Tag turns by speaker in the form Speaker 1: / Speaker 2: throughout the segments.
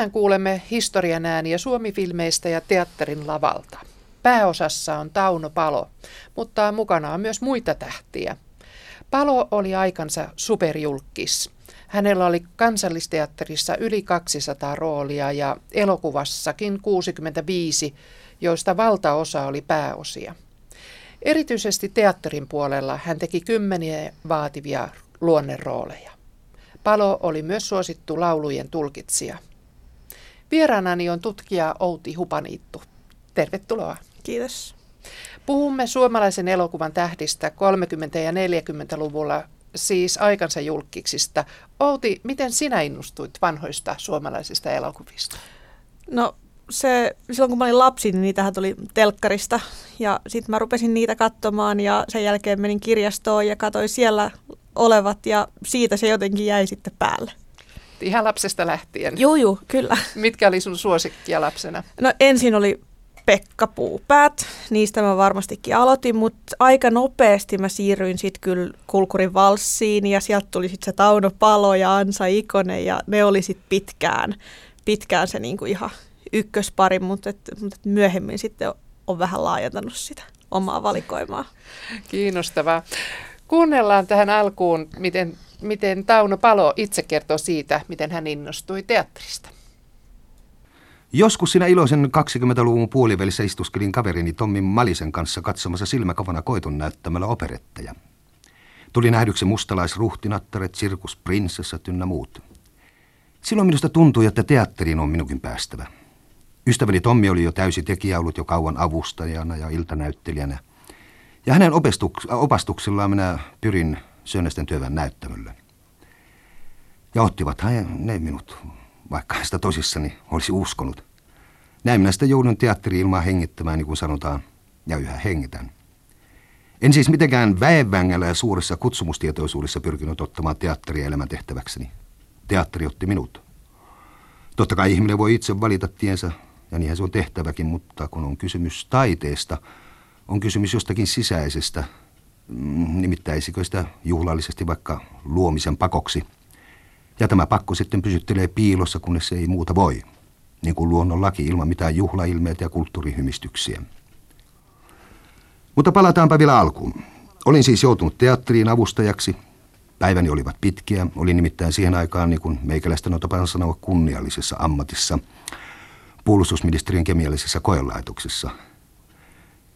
Speaker 1: Tänään kuulemme historian ääniä Suomi-filmeistä ja teatterin lavalta. Pääosassa on Tauno Palo, mutta mukana on myös muita tähtiä. Palo oli aikansa superjulkis. Hänellä oli kansallisteatterissa yli 200 roolia ja elokuvassakin 65, joista valtaosa oli pääosia. Erityisesti teatterin puolella hän teki kymmeniä vaativia luonnerooleja. Palo oli myös suosittu laulujen tulkitsija. Vieraanani on tutkija Outi Hupaniittu. Tervetuloa.
Speaker 2: Kiitos.
Speaker 1: Puhumme suomalaisen elokuvan tähdistä 30- ja 40-luvulla, siis aikansa julkiksista. Outi, miten sinä innostuit vanhoista suomalaisista elokuvista?
Speaker 2: No se, silloin kun mä olin lapsi, niin niitähän tuli telkkarista ja sitten mä rupesin niitä katsomaan ja sen jälkeen menin kirjastoon ja katsoin siellä olevat ja siitä se jotenkin jäi sitten päälle.
Speaker 1: Ihan lapsesta lähtien?
Speaker 2: Joo, joo, kyllä.
Speaker 1: Mitkä oli sun suosikkia lapsena?
Speaker 2: No ensin oli Pekka Puupäät, niistä mä varmastikin aloitin, mutta aika nopeasti mä siirryin sitten kyllä Kulkurin valssiin ja sieltä tuli sitten se Tauno Palo ja Ansa Ikonen ja ne oli sitten pitkään, pitkään se niinku ihan ykköspari, mutta, et, mutta et myöhemmin sitten on vähän laajentanut sitä omaa valikoimaa.
Speaker 1: Kiinnostavaa. Kuunnellaan tähän alkuun, miten, miten Tauno Palo itse kertoo siitä, miten hän innostui teatterista.
Speaker 3: Joskus sinä iloisen 20-luvun puolivälissä istuskelin kaverini Tommin Malisen kanssa katsomassa silmäkavana koiton näyttämällä operetteja. Tuli nähdyksi mustalaisruhtinattaret, sirkusprinsessat ynnä muut. Silloin minusta tuntui, että teatteriin on minunkin päästävä. Ystäväni Tommi oli jo täysi tekijä ollut jo kauan avustajana ja iltanäyttelijänä. Ja hänen opastuksillaan minä pyrin Sönnästen työväen näyttämölle. Ja ottivat ne minut, vaikka sitä tosissani olisi uskonut. Näin minä sitä joudun teatteri ilmaa hengittämään, niin kuin sanotaan, ja yhä hengitän. En siis mitenkään väenvängällä ja suuressa kutsumustietoisuudessa pyrkinyt ottamaan teatteria elämäntehtäväkseni. Teatteri otti minut. Totta kai ihminen voi itse valita tiensä, ja niinhän se on tehtäväkin, mutta kun on kysymys taiteesta, on kysymys jostakin sisäisestä, nimittäisikö sitä juhlallisesti vaikka luomisen pakoksi. Ja tämä pakko sitten pysyttelee piilossa, kunnes se ei muuta voi, niin kuin luonnon laki ilman mitään juhlailmeitä ja kulttuurihymistyksiä. Mutta palataanpa vielä alkuun. Olin siis joutunut teatteriin avustajaksi. Päiväni olivat pitkiä. Olin nimittäin siihen aikaan, niin kuin meikäläistä on tapana sanoa, kunniallisessa ammatissa – puolustusministeriön kemiallisessa koelaitoksessa.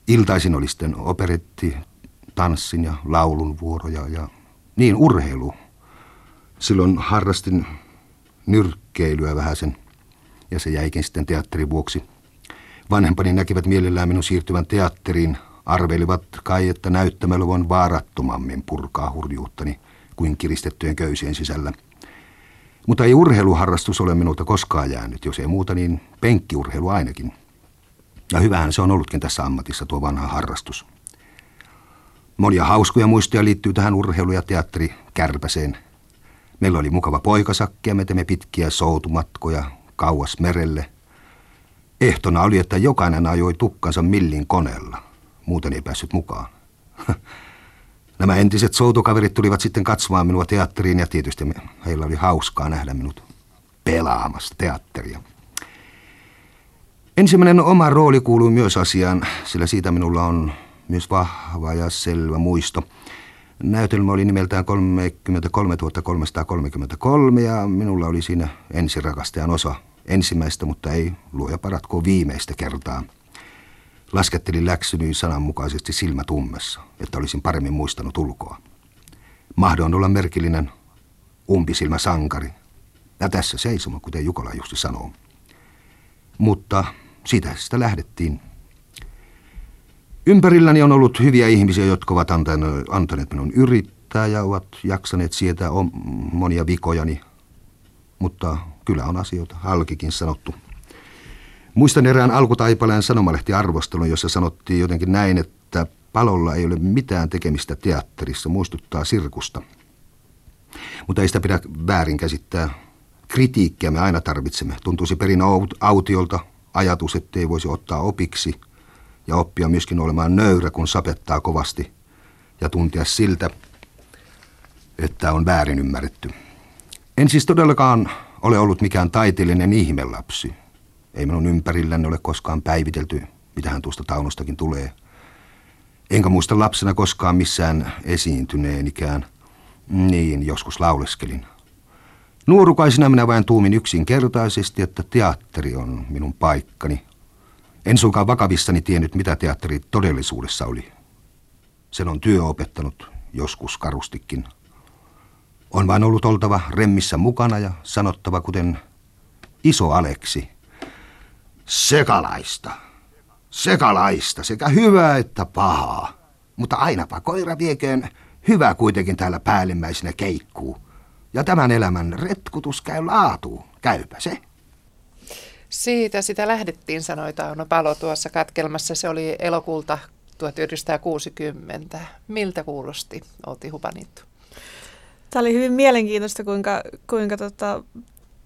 Speaker 3: Iltaisin oli sitten operetti, tanssin ja laulun vuoroja ja niin urheilu. Silloin harrastin nyrkkeilyä vähäsen ja se jäikin sitten teatterin vuoksi. Vanhempani näkivät mielellään minun siirtyvän teatteriin, arvelivat kai, että näyttämällä voin vaarattomammin purkaa hurjuuttani kuin kiristettyjen köysien sisällä – mutta ei urheiluharrastus ole minulta koskaan jäänyt, jos ei muuta niin penkkiurheilu ainakin. Ja hyvähän se on ollutkin tässä ammatissa tuo vanha harrastus. Monia hauskoja muistoja liittyy tähän urheilu- ja teatterikärpäseen. Meillä oli mukava poikasakki ja me teemme pitkiä soutumatkoja kauas merelle. Ehtona oli, että jokainen ajoi tukkansa millin koneella. Muuten ei päässyt mukaan. Nämä entiset soutukaverit tulivat sitten katsomaan minua teatteriin ja tietysti heillä oli hauskaa nähdä minut pelaamassa teatteria. Ensimmäinen oma rooli kuului myös asiaan, sillä siitä minulla on myös vahva ja selvä muisto. Näytelmä oli nimeltään 33 333 ja minulla oli siinä ensirakastajan osa. Ensimmäistä, mutta ei luoja paratko viimeistä kertaa – Laskettelin läksyni sananmukaisesti silmätummessa, että olisin paremmin muistanut ulkoa. Mahdoin olla merkillinen umpisilmä sankari. Ja tässä seisoma, kuten Jukola juuri sanoo. Mutta siitä sitä lähdettiin. Ympärilläni on ollut hyviä ihmisiä, jotka ovat antaneet minun yrittää ja ovat jaksaneet sietää monia vikojani. Mutta kyllä on asioita halkikin sanottu. Muistan erään alkutaipaleen sanomalehtiarvostelun, jossa sanottiin jotenkin näin, että palolla ei ole mitään tekemistä teatterissa, muistuttaa sirkusta. Mutta ei sitä pidä väärin käsittää. Kritiikkiä me aina tarvitsemme. Tuntuisi perin autiolta ajatus, ettei voisi ottaa opiksi ja oppia myöskin olemaan nöyrä, kun sapettaa kovasti ja tuntea siltä, että on väärin ymmärretty. En siis todellakaan ole ollut mikään taiteellinen ihmelapsi. Ei minun ympärilläni ole koskaan päivitelty, mitähän tuosta Taunostakin tulee. Enkä muista lapsena koskaan missään esiintyneenikään. Niin, joskus lauleskelin. Nuorukaisina minä vain tuumin yksinkertaisesti, että teatteri on minun paikkani. En suinkaan vakavissani tiennyt, mitä teatteri todellisuudessa oli. Sen on työ opettanut, joskus karustikin. On vain ollut oltava remmissä mukana ja sanottava kuten iso Aleksi. Sekalaista. Sekalaista, sekä hyvää että pahaa. Mutta ainapa koira vieköön, hyvä kuitenkin täällä päällimmäisenä keikkuu. Ja tämän elämän retkutus käy laatuun. Käypä se.
Speaker 1: Siitä sitä lähdettiin, sanoi Tauno Palo tuossa katkelmassa. Se oli elokuulta 1960. Miltä kuulosti, Outi Hupanittu?
Speaker 2: Tämä oli hyvin mielenkiintoista, kuinka, kuinka tota,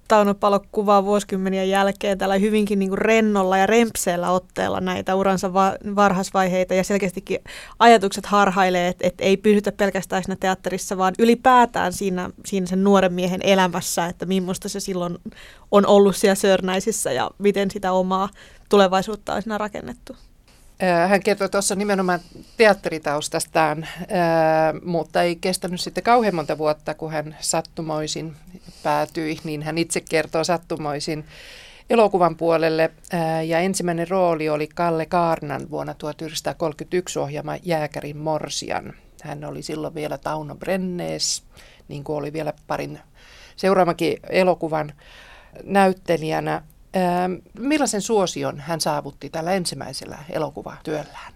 Speaker 2: Tauno Palo kuvaa vuosikymmenien jälkeen tällä hyvinkin niin kuin rennolla ja rempseellä otteella näitä uransa va- varhaisvaiheita ja selkeästikin ajatukset harhailee, että, että ei pysytä pelkästään siinä teatterissa, vaan ylipäätään siinä, siinä sen nuoren miehen elämässä, että millaista se silloin on ollut siellä Sörnäisissä ja miten sitä omaa tulevaisuutta on siinä rakennettu.
Speaker 1: Hän kertoi tuossa nimenomaan teatteritaustastaan, mutta ei kestänyt sitten kauhean monta vuotta, kun hän sattumoisin päätyi, niin hän itse kertoo sattumoisin elokuvan puolelle. Ja ensimmäinen rooli oli Kalle Kaarnan vuonna 1931 ohjaama Jääkärin Morsian. Hän oli silloin vielä Tauno Brennees, niin kuin oli vielä parin seuraamakin elokuvan näyttelijänä. Millaisen suosion hän saavutti tällä ensimmäisellä elokuvatyöllään?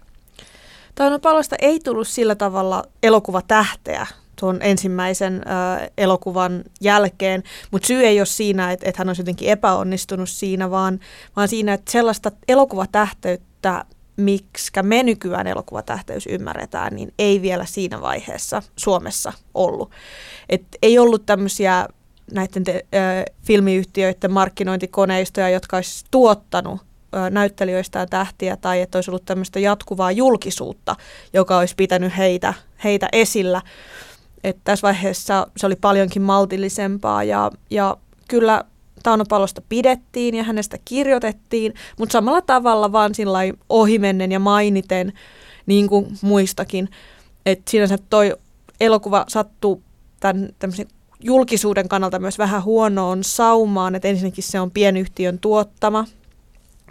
Speaker 2: Tauno Palosta ei tullut sillä tavalla elokuvatähteä tuon ensimmäisen elokuvan jälkeen, mutta syy ei ole siinä, että, että hän olisi jotenkin epäonnistunut siinä, vaan, vaan siinä, että sellaista elokuvatähteyttä, miksi me nykyään elokuvatähteys ymmärretään, niin ei vielä siinä vaiheessa Suomessa ollut. Et ei ollut tämmöisiä näiden te, äh, filmiyhtiöiden markkinointikoneistoja, jotka olisi tuottanut äh, näyttelijöistä tähtiä tai että olisi ollut tämmöistä jatkuvaa julkisuutta, joka olisi pitänyt heitä, heitä esillä. Et tässä vaiheessa se oli paljonkin maltillisempaa ja, ja kyllä Tauno Palosta pidettiin ja hänestä kirjoitettiin, mutta samalla tavalla vaan ohimennen ja mainiten, niin kuin muistakin. Että sinänsä toi elokuva sattuu tämän tämmöisen julkisuuden kannalta myös vähän huonoon saumaan, että ensinnäkin se on pienyhtiön tuottama,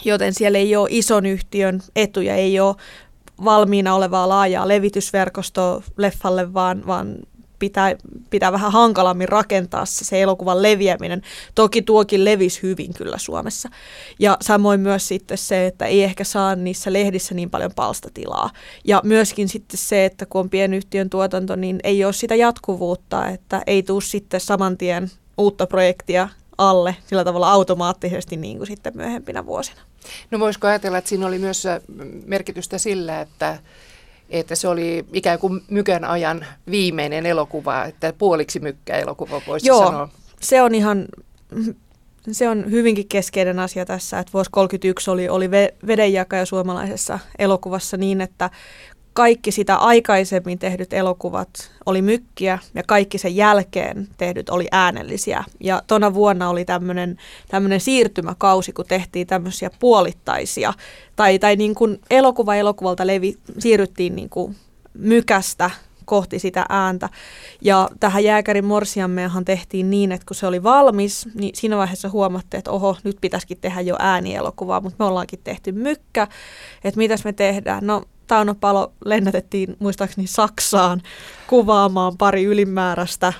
Speaker 2: joten siellä ei ole ison yhtiön etuja, ei ole valmiina olevaa laajaa levitysverkostoa leffalle, vaan, vaan pitää, pitää vähän hankalammin rakentaa se, se elokuvan leviäminen. Toki tuokin levisi hyvin kyllä Suomessa. Ja samoin myös sitten se, että ei ehkä saa niissä lehdissä niin paljon palstatilaa. Ja myöskin sitten se, että kun on pienyhtiön tuotanto, niin ei ole sitä jatkuvuutta, että ei tule sitten saman tien uutta projektia alle sillä tavalla automaattisesti niin kuin sitten myöhempinä vuosina.
Speaker 1: No voisiko ajatella, että siinä oli myös merkitystä sillä, että että se oli ikään kuin mykän ajan viimeinen elokuva, että puoliksi mykkä elokuva voisi
Speaker 2: Joo,
Speaker 1: sanoa.
Speaker 2: se on ihan, se on hyvinkin keskeinen asia tässä, että vuosi 1931 oli, oli vedenjakaja suomalaisessa elokuvassa niin, että kaikki sitä aikaisemmin tehdyt elokuvat oli mykkiä ja kaikki sen jälkeen tehdyt oli äänellisiä. Ja tona vuonna oli tämmöinen siirtymäkausi, kun tehtiin tämmöisiä puolittaisia. Tai, tai niin kuin elokuva elokuvalta levi, siirryttiin niin kuin mykästä kohti sitä ääntä. Ja tähän Jääkärin morsiammeahan tehtiin niin, että kun se oli valmis, niin siinä vaiheessa huomattiin, että oho, nyt pitäisikin tehdä jo äänielokuvaa, mutta me ollaankin tehty mykkä, että mitäs me tehdään. No Tauno lennätettiin muistaakseni Saksaan kuvaamaan pari ylimääräistä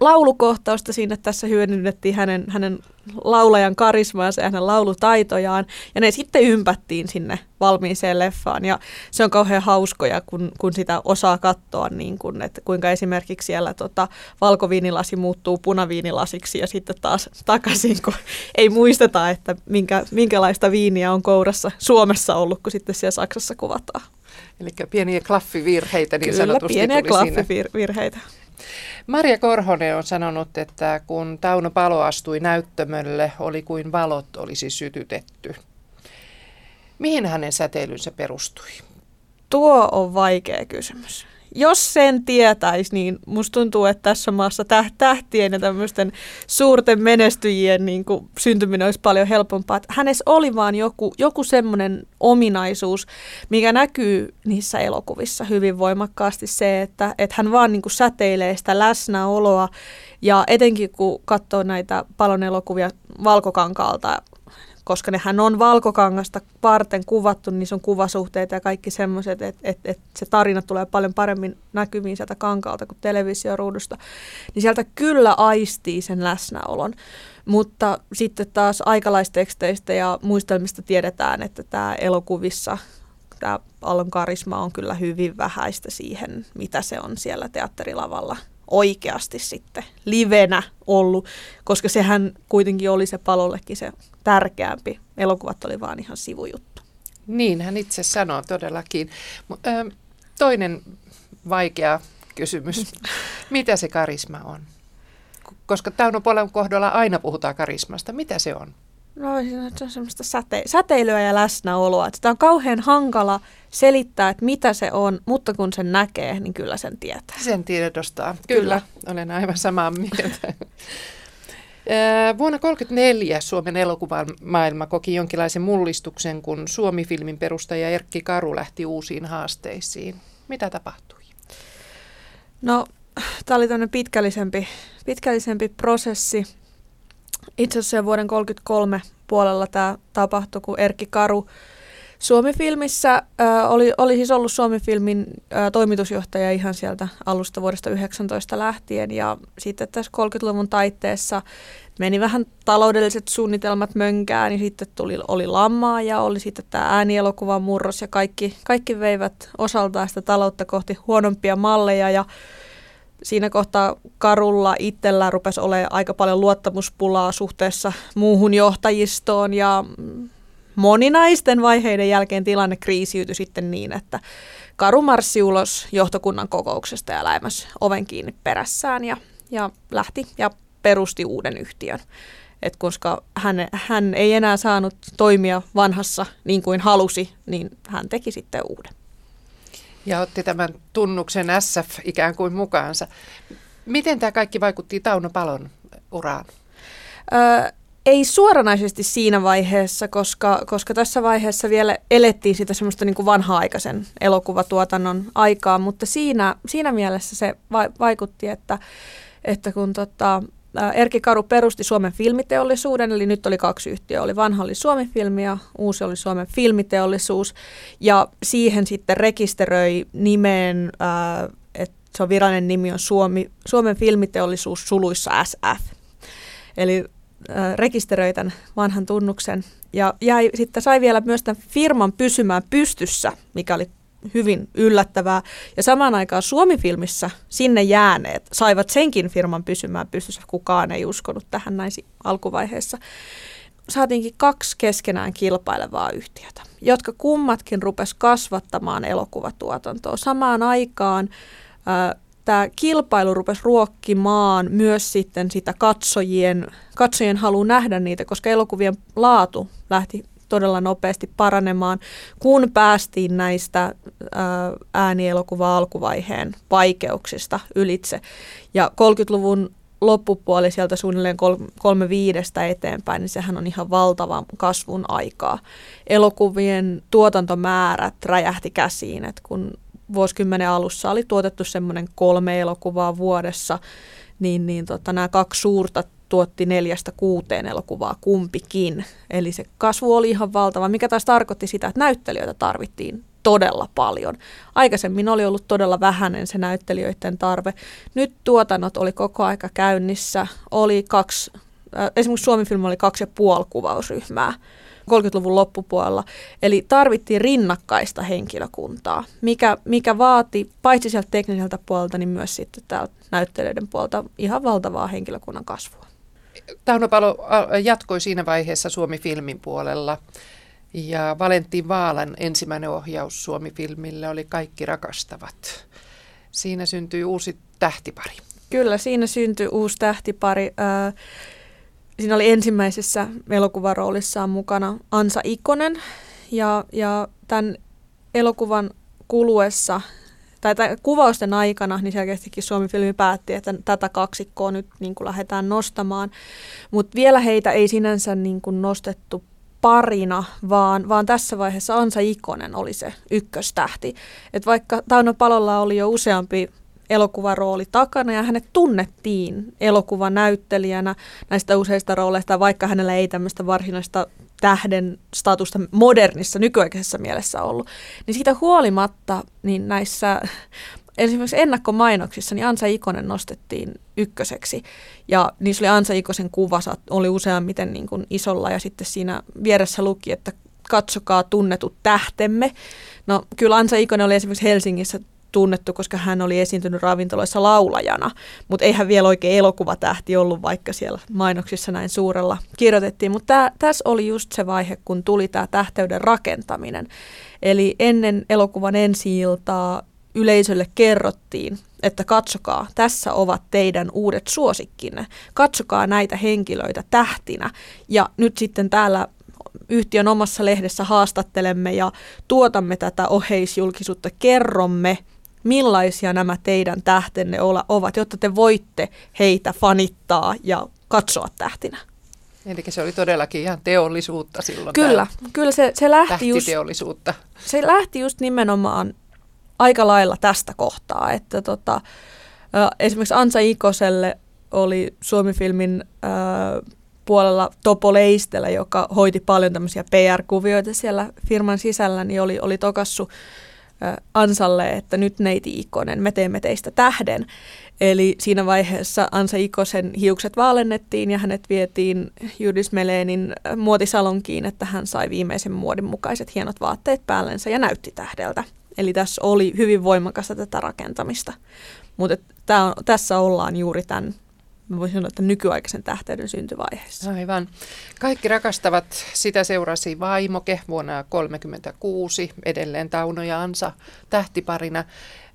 Speaker 2: laulukohtausta. Siinä tässä hyödynnettiin hänen, hänen laulajan karismaansa ja hänen laulutaitojaan, ja ne sitten ympättiin sinne valmiiseen leffaan, ja se on kauhean hauskoja, kun, kun sitä osaa katsoa, niin kun, että kuinka esimerkiksi siellä tota, valkoviinilasi muuttuu punaviinilasiksi, ja sitten taas takaisin, kun ei muisteta, että minkä, minkälaista viiniä on kourassa Suomessa ollut, kun sitten siellä Saksassa kuvataan.
Speaker 1: Eli pieniä klaffivirheitä niin
Speaker 2: Kyllä,
Speaker 1: sanotusti
Speaker 2: pieniä
Speaker 1: tuli
Speaker 2: klaffivirheitä.
Speaker 1: Siinä. Maria Korhonen on sanonut, että kun Tauno Palo astui näyttämölle, oli kuin valot olisi sytytetty. Mihin hänen säteilynsä perustui?
Speaker 2: Tuo on vaikea kysymys. Jos sen tietäisi, niin musta tuntuu, että tässä maassa tähtien ja tämmöisten suurten menestyjien niin kuin syntyminen olisi paljon helpompaa. Että hänessä oli vaan joku, joku semmoinen ominaisuus, mikä näkyy niissä elokuvissa hyvin voimakkaasti se, että, että hän vaan niin kuin säteilee sitä läsnäoloa ja etenkin kun katsoo näitä palon elokuvia valkokankaalta, koska nehän on valkokangasta varten kuvattu, niin se on kuvasuhteet ja kaikki semmoiset, että et, et se tarina tulee paljon paremmin näkyviin sieltä kankaalta kuin televisioruudusta, niin sieltä kyllä aistii sen läsnäolon. Mutta sitten taas aikalaisteksteistä ja muistelmista tiedetään, että tämä elokuvissa tämä Allon karisma on kyllä hyvin vähäistä siihen, mitä se on siellä teatterilavalla oikeasti sitten livenä ollut, koska sehän kuitenkin oli se palollekin se tärkeämpi. Elokuvat oli vaan ihan sivujuttu.
Speaker 1: Niin, hän itse sanoo todellakin. Toinen vaikea kysymys. Mitä se karisma on? Koska Tauno Polen kohdalla aina puhutaan karismasta. Mitä se on?
Speaker 2: No se on semmoista säte- säteilyä ja läsnäoloa. Sitä on kauhean hankala selittää, että mitä se on, mutta kun sen näkee, niin kyllä sen tietää.
Speaker 1: Sen tiedostaa. Kyllä, kyllä. olen aivan samaa mieltä. Vuonna 1934 Suomen elokuvan maailma koki jonkinlaisen mullistuksen, kun Suomi-filmin perustaja Erkki Karu lähti uusiin haasteisiin. Mitä tapahtui?
Speaker 2: No, tämä oli tämmöinen pitkällisempi, pitkällisempi prosessi. Itse asiassa jo vuoden 1933 puolella tämä tapahtui, kun Erkki Karu Suomi-filmissä äh, oli, oli siis ollut Suomi-filmin äh, toimitusjohtaja ihan sieltä alusta vuodesta 19 lähtien. Ja sitten tässä 30-luvun taitteessa meni vähän taloudelliset suunnitelmat mönkään, niin sitten tuli, oli lammaa ja oli sitten tämä äänielokuvan murros ja kaikki, kaikki veivät osaltaan sitä taloutta kohti huonompia malleja. Ja siinä kohtaa Karulla itsellä rupesi olemaan aika paljon luottamuspulaa suhteessa muuhun johtajistoon ja moninaisten vaiheiden jälkeen tilanne kriisiytyi sitten niin, että Karu marssi ulos johtokunnan kokouksesta ja läimäs oven kiinni perässään ja, ja lähti ja perusti uuden yhtiön. Et koska hän, hän ei enää saanut toimia vanhassa niin kuin halusi, niin hän teki sitten uuden.
Speaker 1: Ja otti tämän tunnuksen SF ikään kuin mukaansa. Miten tämä kaikki vaikutti Tauno Palon uraan?
Speaker 2: Öö, ei suoranaisesti siinä vaiheessa, koska, koska tässä vaiheessa vielä elettiin sitä semmoista niin kuin vanha-aikaisen elokuvatuotannon aikaa, mutta siinä, siinä mielessä se va- vaikutti, että, että kun tota, Erkki Karu perusti Suomen filmiteollisuuden, eli nyt oli kaksi yhtiöä, oli vanha oli Suomi Filmi ja uusi oli Suomen filmiteollisuus, ja siihen sitten rekisteröi nimeen, että se on virallinen nimi on Suomi, Suomen filmiteollisuus suluissa SF. Eli rekisteröi tämän vanhan tunnuksen. Ja jäi, sitten sai vielä myös tämän firman pysymään pystyssä, mikä oli hyvin yllättävää. Ja samaan aikaan Suomi-filmissä sinne jääneet saivat senkin firman pysymään pystyssä. Kukaan ei uskonut tähän näin alkuvaiheessa. Saatiinkin kaksi keskenään kilpailevaa yhtiötä, jotka kummatkin rupes kasvattamaan elokuvatuotantoa. Samaan aikaan tämä kilpailu rupesi ruokkimaan myös sitten sitä katsojien, katsojien halu nähdä niitä, koska elokuvien laatu lähti todella nopeasti paranemaan, kun päästiin näistä äänielokuva alkuvaiheen vaikeuksista ylitse. Ja 30-luvun loppupuoli sieltä suunnilleen kolme viidestä eteenpäin, niin sehän on ihan valtavan kasvun aikaa. Elokuvien tuotantomäärät räjähti käsiin, että kun vuosikymmenen alussa oli tuotettu semmoinen kolme elokuvaa vuodessa, niin, niin tota, nämä kaksi suurta tuotti neljästä kuuteen elokuvaa kumpikin. Eli se kasvu oli ihan valtava, mikä taas tarkoitti sitä, että näyttelijöitä tarvittiin todella paljon. Aikaisemmin oli ollut todella vähäinen se näyttelijöiden tarve. Nyt tuotannot oli koko aika käynnissä. Oli kaksi, äh, esimerkiksi Suomi-filmi oli kaksi ja puoli kuvausryhmää 30-luvun loppupuolella. Eli tarvittiin rinnakkaista henkilökuntaa, mikä, mikä vaati paitsi sieltä tekniseltä puolelta, niin myös sitten täältä näyttelijöiden puolelta ihan valtavaa henkilökunnan kasvua.
Speaker 1: Tauno Palo jatkoi siinä vaiheessa Suomi-filmin puolella. Ja Valentin Vaalan ensimmäinen ohjaus Suomi-filmille oli Kaikki rakastavat. Siinä syntyi uusi tähtipari.
Speaker 2: Kyllä, siinä syntyi uusi tähtipari. Siinä oli ensimmäisessä elokuvaroolissaan mukana Ansa Ikonen. Ja, ja tämän elokuvan kuluessa tai kuvausten aikana, niin selkeästikin Suomi-filmi päätti, että tätä kaksikkoa nyt niin kuin lähdetään nostamaan. Mutta vielä heitä ei sinänsä niin kuin nostettu parina, vaan, vaan tässä vaiheessa Ansa Ikonen oli se ykköstähti. Et vaikka Tauno Palolla oli jo useampi elokuvarooli takana ja hänet tunnettiin elokuvan näyttelijänä näistä useista rooleista, vaikka hänellä ei tämmöistä varsinaista tähden statusta modernissa nykyaikaisessa mielessä ollut. Niin siitä huolimatta niin näissä esimerkiksi ennakkomainoksissa niin Ansa Ikonen nostettiin ykköseksi. Ja niissä oli Ansa Ikosen kuva, oli useammiten niin kuin isolla ja sitten siinä vieressä luki, että katsokaa tunnetut tähtemme. No kyllä Ansa Ikonen oli esimerkiksi Helsingissä tunnettu, koska hän oli esiintynyt ravintoloissa laulajana, mutta eihän vielä oikein elokuvatähti ollut, vaikka siellä mainoksissa näin suurella kirjoitettiin. Mutta tässä oli just se vaihe, kun tuli tämä tähteyden rakentaminen. Eli ennen elokuvan ensi yleisölle kerrottiin, että katsokaa, tässä ovat teidän uudet suosikkinne. Katsokaa näitä henkilöitä tähtinä. Ja nyt sitten täällä yhtiön omassa lehdessä haastattelemme ja tuotamme tätä oheisjulkisuutta, kerromme, millaisia nämä teidän tähtenne ovat, jotta te voitte heitä fanittaa ja katsoa tähtinä.
Speaker 1: Eli se oli todellakin ihan teollisuutta silloin.
Speaker 2: Kyllä, kyllä se, se lähti just, se lähti just nimenomaan aika lailla tästä kohtaa, että tota, esimerkiksi Ansa Ikoselle oli Suomi-filmin äh, puolella Topo Leistelä, joka hoiti paljon tämmöisiä PR-kuvioita siellä firman sisällä, niin oli, oli tokassu Ansalle, että nyt neiti Ikonen, me teemme teistä tähden. Eli siinä vaiheessa Ansa Ikosen hiukset vaalennettiin ja hänet vietiin Judis Meleenin muotisalonkiin, että hän sai viimeisen muodin mukaiset hienot vaatteet päällensä ja näytti tähdeltä. Eli tässä oli hyvin voimakasta tätä rakentamista. Mutta tässä ollaan juuri tämän mä voisin sanoa, että nykyaikaisen tähteyden syntyvaiheessa.
Speaker 1: Aivan. Kaikki rakastavat, sitä seurasi Vaimoke vuonna 1936, edelleen Tauno ja Ansa tähtiparina.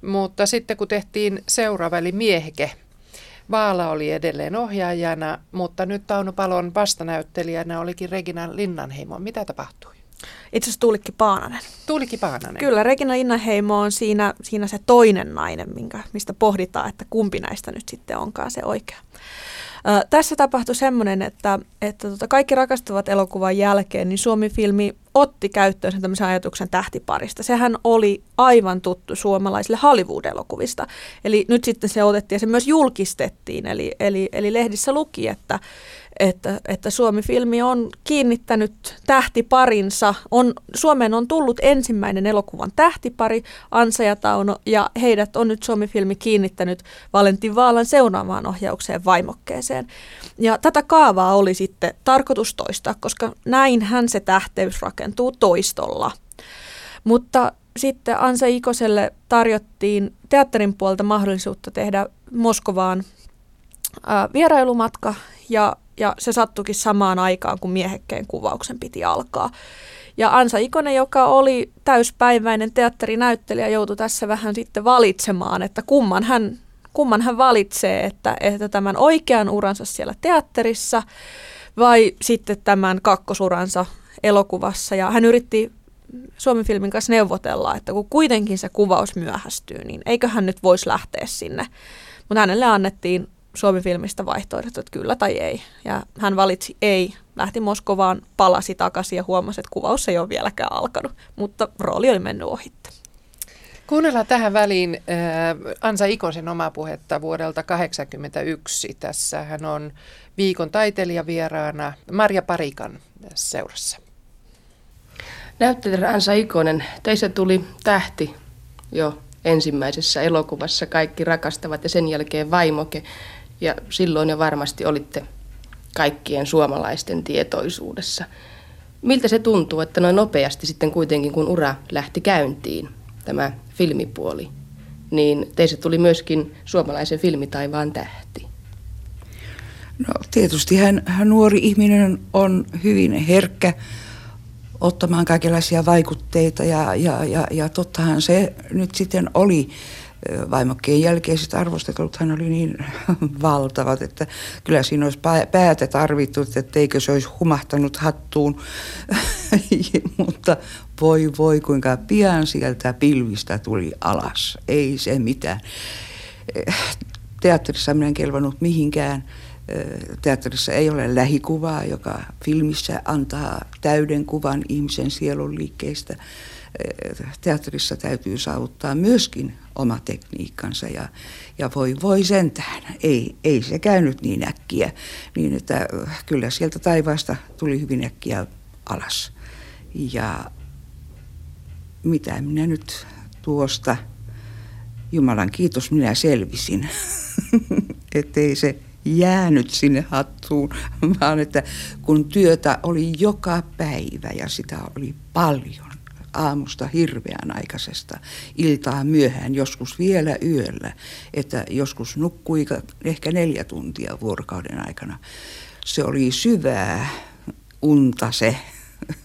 Speaker 1: Mutta sitten kun tehtiin seuraava, eli Mieheke, Vaala oli edelleen ohjaajana, mutta nyt Tauno Palon vastanäyttelijänä olikin Regina Linnanheimo. Mitä tapahtui?
Speaker 2: Itse asiassa Tuulikki Paananen.
Speaker 1: Tuulikki Paananen.
Speaker 2: Kyllä, Regina Linnanheimo on siinä, siinä se toinen nainen, minkä, mistä pohditaan, että kumpi näistä nyt sitten onkaan se oikea. Ö, tässä tapahtui semmoinen, että, että tota, kaikki rakastuvat elokuvan jälkeen, niin Suomi-filmi otti käyttöön sen tämmöisen ajatuksen tähtiparista. Sehän oli aivan tuttu suomalaisille Hollywood-elokuvista. Eli nyt sitten se otettiin ja se myös julkistettiin. Eli, eli, eli lehdissä luki, että, että, että Suomi-filmi on kiinnittänyt tähtiparinsa. On, Suomeen on tullut ensimmäinen elokuvan tähtipari, Ansa ja Tauno, ja heidät on nyt Suomi-filmi kiinnittänyt Valentin Vaalan seuraavaan ohjaukseen vaimokkeeseen. Ja tätä kaavaa oli sitten tarkoitus toistaa, koska näinhän se tähteys rakentuu toistolla. Mutta sitten Ansa Ikoselle tarjottiin teatterin puolta mahdollisuutta tehdä Moskovaan vierailumatka ja ja se sattukin samaan aikaan, kun miehekkeen kuvauksen piti alkaa. Ja Ansa Ikonen, joka oli täyspäiväinen teatterinäyttelijä, joutui tässä vähän sitten valitsemaan, että kumman hän, kumman hän valitsee, että, että tämän oikean uransa siellä teatterissa vai sitten tämän kakkosuransa elokuvassa. Ja hän yritti Suomen filmin kanssa neuvotella, että kun kuitenkin se kuvaus myöhästyy, niin eiköhän nyt voisi lähteä sinne. Mutta hänelle annettiin Suomi-filmistä vaihtoehdot, että kyllä tai ei. Ja hän valitsi ei, lähti Moskovaan, palasi takaisin ja huomasi, että kuvaus ei ole vieläkään alkanut, mutta rooli oli mennyt ohitte.
Speaker 1: Kuunnellaan tähän väliin äh, Ansa Ikosen omaa puhetta vuodelta 1981. Tässä hän on viikon taiteilijavieraana Marja Parikan seurassa.
Speaker 4: Näyttelijä Ansa Ikonen, teissä tuli tähti jo ensimmäisessä elokuvassa Kaikki rakastavat ja sen jälkeen Vaimoke. Ja silloin jo varmasti olitte kaikkien suomalaisten tietoisuudessa. Miltä se tuntuu, että noin nopeasti sitten kuitenkin, kun ura lähti käyntiin, tämä filmipuoli, niin teistä tuli myöskin suomalaisen filmitaivaan tähti?
Speaker 5: No tietysti hän, hän nuori ihminen on hyvin herkkä ottamaan kaikenlaisia vaikutteita ja, ja, ja, ja tottahan se nyt sitten oli vaimokkeen jälkeiset arvostelut hän oli niin valtavat, että kyllä siinä olisi päätä tarvittu, että eikö se olisi humahtanut hattuun. Mutta voi voi kuinka pian sieltä pilvistä tuli alas. Ei se mitään. Teatterissa minä en kelvannut mihinkään. Teatterissa ei ole lähikuvaa, joka filmissä antaa täyden kuvan ihmisen sielun liikkeistä teatterissa täytyy saavuttaa myöskin oma tekniikkansa ja, ja voi, voi sentään. Ei, ei se käynyt niin äkkiä, niin että kyllä sieltä taivaasta tuli hyvin äkkiä alas. Ja mitä minä nyt tuosta, Jumalan kiitos, minä selvisin, ettei se jäänyt sinne hattuun, vaan että kun työtä oli joka päivä ja sitä oli paljon, aamusta hirveän aikaisesta iltaan myöhään, joskus vielä yöllä, että joskus nukkui ehkä neljä tuntia vuorokauden aikana. Se oli syvää unta se.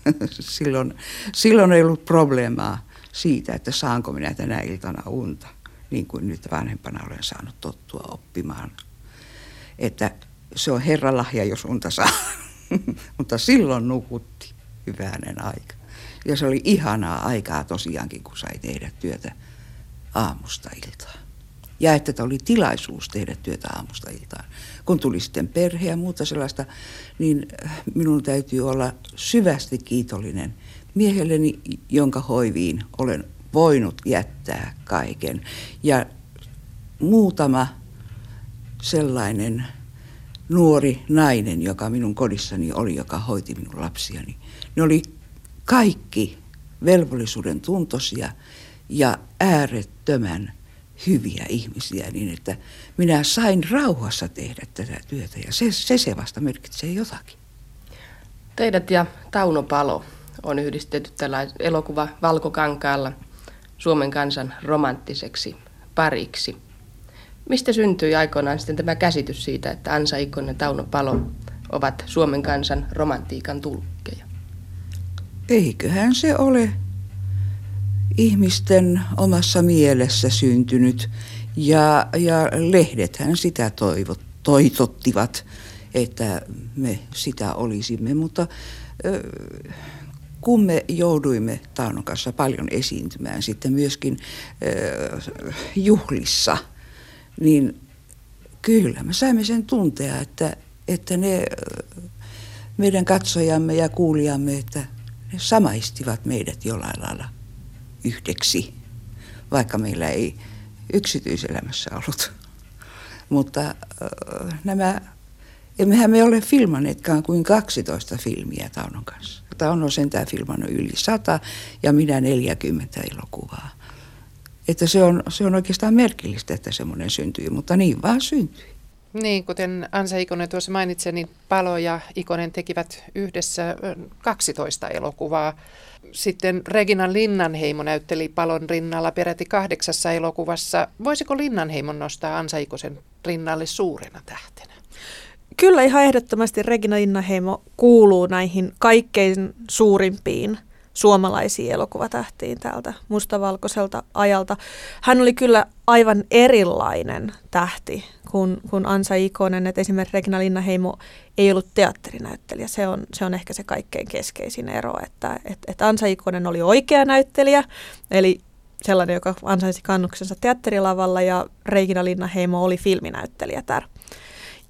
Speaker 5: silloin, silloin ei ollut probleemaa siitä, että saanko minä tänä iltana unta, niin kuin nyt vanhempana olen saanut tottua oppimaan. Että se on Herran lahja, jos unta saa. Mutta silloin nukutti hyvänen aika. Ja se oli ihanaa aikaa tosiaankin, kun sai tehdä työtä aamusta iltaan. Ja että oli tilaisuus tehdä työtä aamusta iltaan. Kun tuli sitten perhe ja muuta sellaista, niin minun täytyy olla syvästi kiitollinen miehelleni, jonka hoiviin olen voinut jättää kaiken. Ja muutama sellainen nuori nainen, joka minun kodissani oli, joka hoiti minun lapsiani, ne oli kaikki velvollisuuden tuntosia ja äärettömän hyviä ihmisiä niin, että minä sain rauhassa tehdä tätä työtä ja se, se, se vasta merkitsee jotakin.
Speaker 4: Teidät ja Tauno Palo on yhdistetty tällä elokuva Valkokankaalla Suomen kansan romanttiseksi pariksi. Mistä syntyi aikoinaan sitten tämä käsitys siitä, että Ansa Ikonen ja Tauno Palo ovat Suomen kansan romantiikan tulkkeja?
Speaker 5: Eiköhän se ole ihmisten omassa mielessä syntynyt. Ja, ja lehdethän sitä toivot, toitottivat, että me sitä olisimme. Mutta kun me jouduimme Taunon kanssa paljon esiintymään sitten myöskin juhlissa, niin kyllä me saimme sen tuntea, että, että ne meidän katsojamme ja kuulijamme, että ne samaistivat meidät jollain lailla yhdeksi, vaikka meillä ei yksityiselämässä ollut. Mutta nämä, emmehän me ole filmanneetkaan kuin 12 filmiä Taunon kanssa. Tauno on sentään filmannut yli 100 ja minä 40 elokuvaa. Että se on, se on oikeastaan merkillistä, että semmoinen syntyi, mutta niin vaan syntyi.
Speaker 1: Niin, kuten Ansa Ikonen tuossa mainitsi, niin Palo ja Ikonen tekivät yhdessä 12 elokuvaa. Sitten Regina Linnanheimo näytteli Palon rinnalla peräti kahdeksassa elokuvassa. Voisiko Linnanheimon nostaa Ansa Ikosen rinnalle suurena tähtenä?
Speaker 2: Kyllä ihan ehdottomasti Regina Linnanheimo kuuluu näihin kaikkein suurimpiin – suomalaisiin elokuvatähtiin täältä mustavalkoiselta ajalta. Hän oli kyllä aivan erilainen tähti kuin, kuin Ansa Ikonen, että esimerkiksi Regina Linnaheimo ei ollut teatterinäyttelijä. Se on, se on ehkä se kaikkein keskeisin ero, että, että, että Ansa Ikonen oli oikea näyttelijä, eli sellainen, joka ansaisi kannuksensa teatterilavalla, ja Regina Linnaheimo oli filminäyttelijä tär.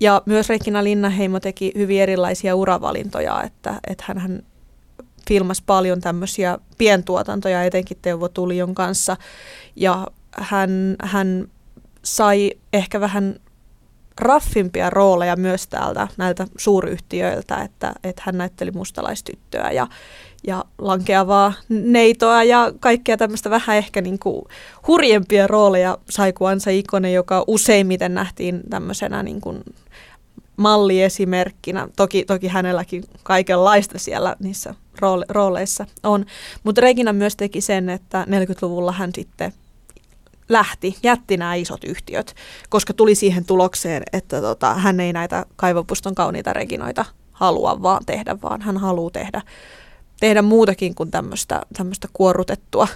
Speaker 2: Ja myös Regina Linnaheimo teki hyvin erilaisia uravalintoja, että, että hän, hän filmas paljon tämmöisiä pientuotantoja, etenkin Teuvo Tulion kanssa. Ja hän, hän sai ehkä vähän raffimpia rooleja myös täältä näiltä suuryhtiöiltä, että, että hän näytteli mustalaistyttöä ja, ja lankeavaa neitoa ja kaikkea tämmöistä vähän ehkä niin kuin hurjempia rooleja sai kuin Ansa Ikonen, joka useimmiten nähtiin tämmöisenä niin kuin malliesimerkkinä. Toki, toki hänelläkin kaikenlaista siellä niissä roole, rooleissa on. Mutta Regina myös teki sen, että 40-luvulla hän sitten lähti, jätti nämä isot yhtiöt, koska tuli siihen tulokseen, että tota, hän ei näitä kaivopuston kauniita Reginoita halua vaan tehdä, vaan hän haluaa tehdä tehdä muutakin kuin tämmöistä, kuorutettua,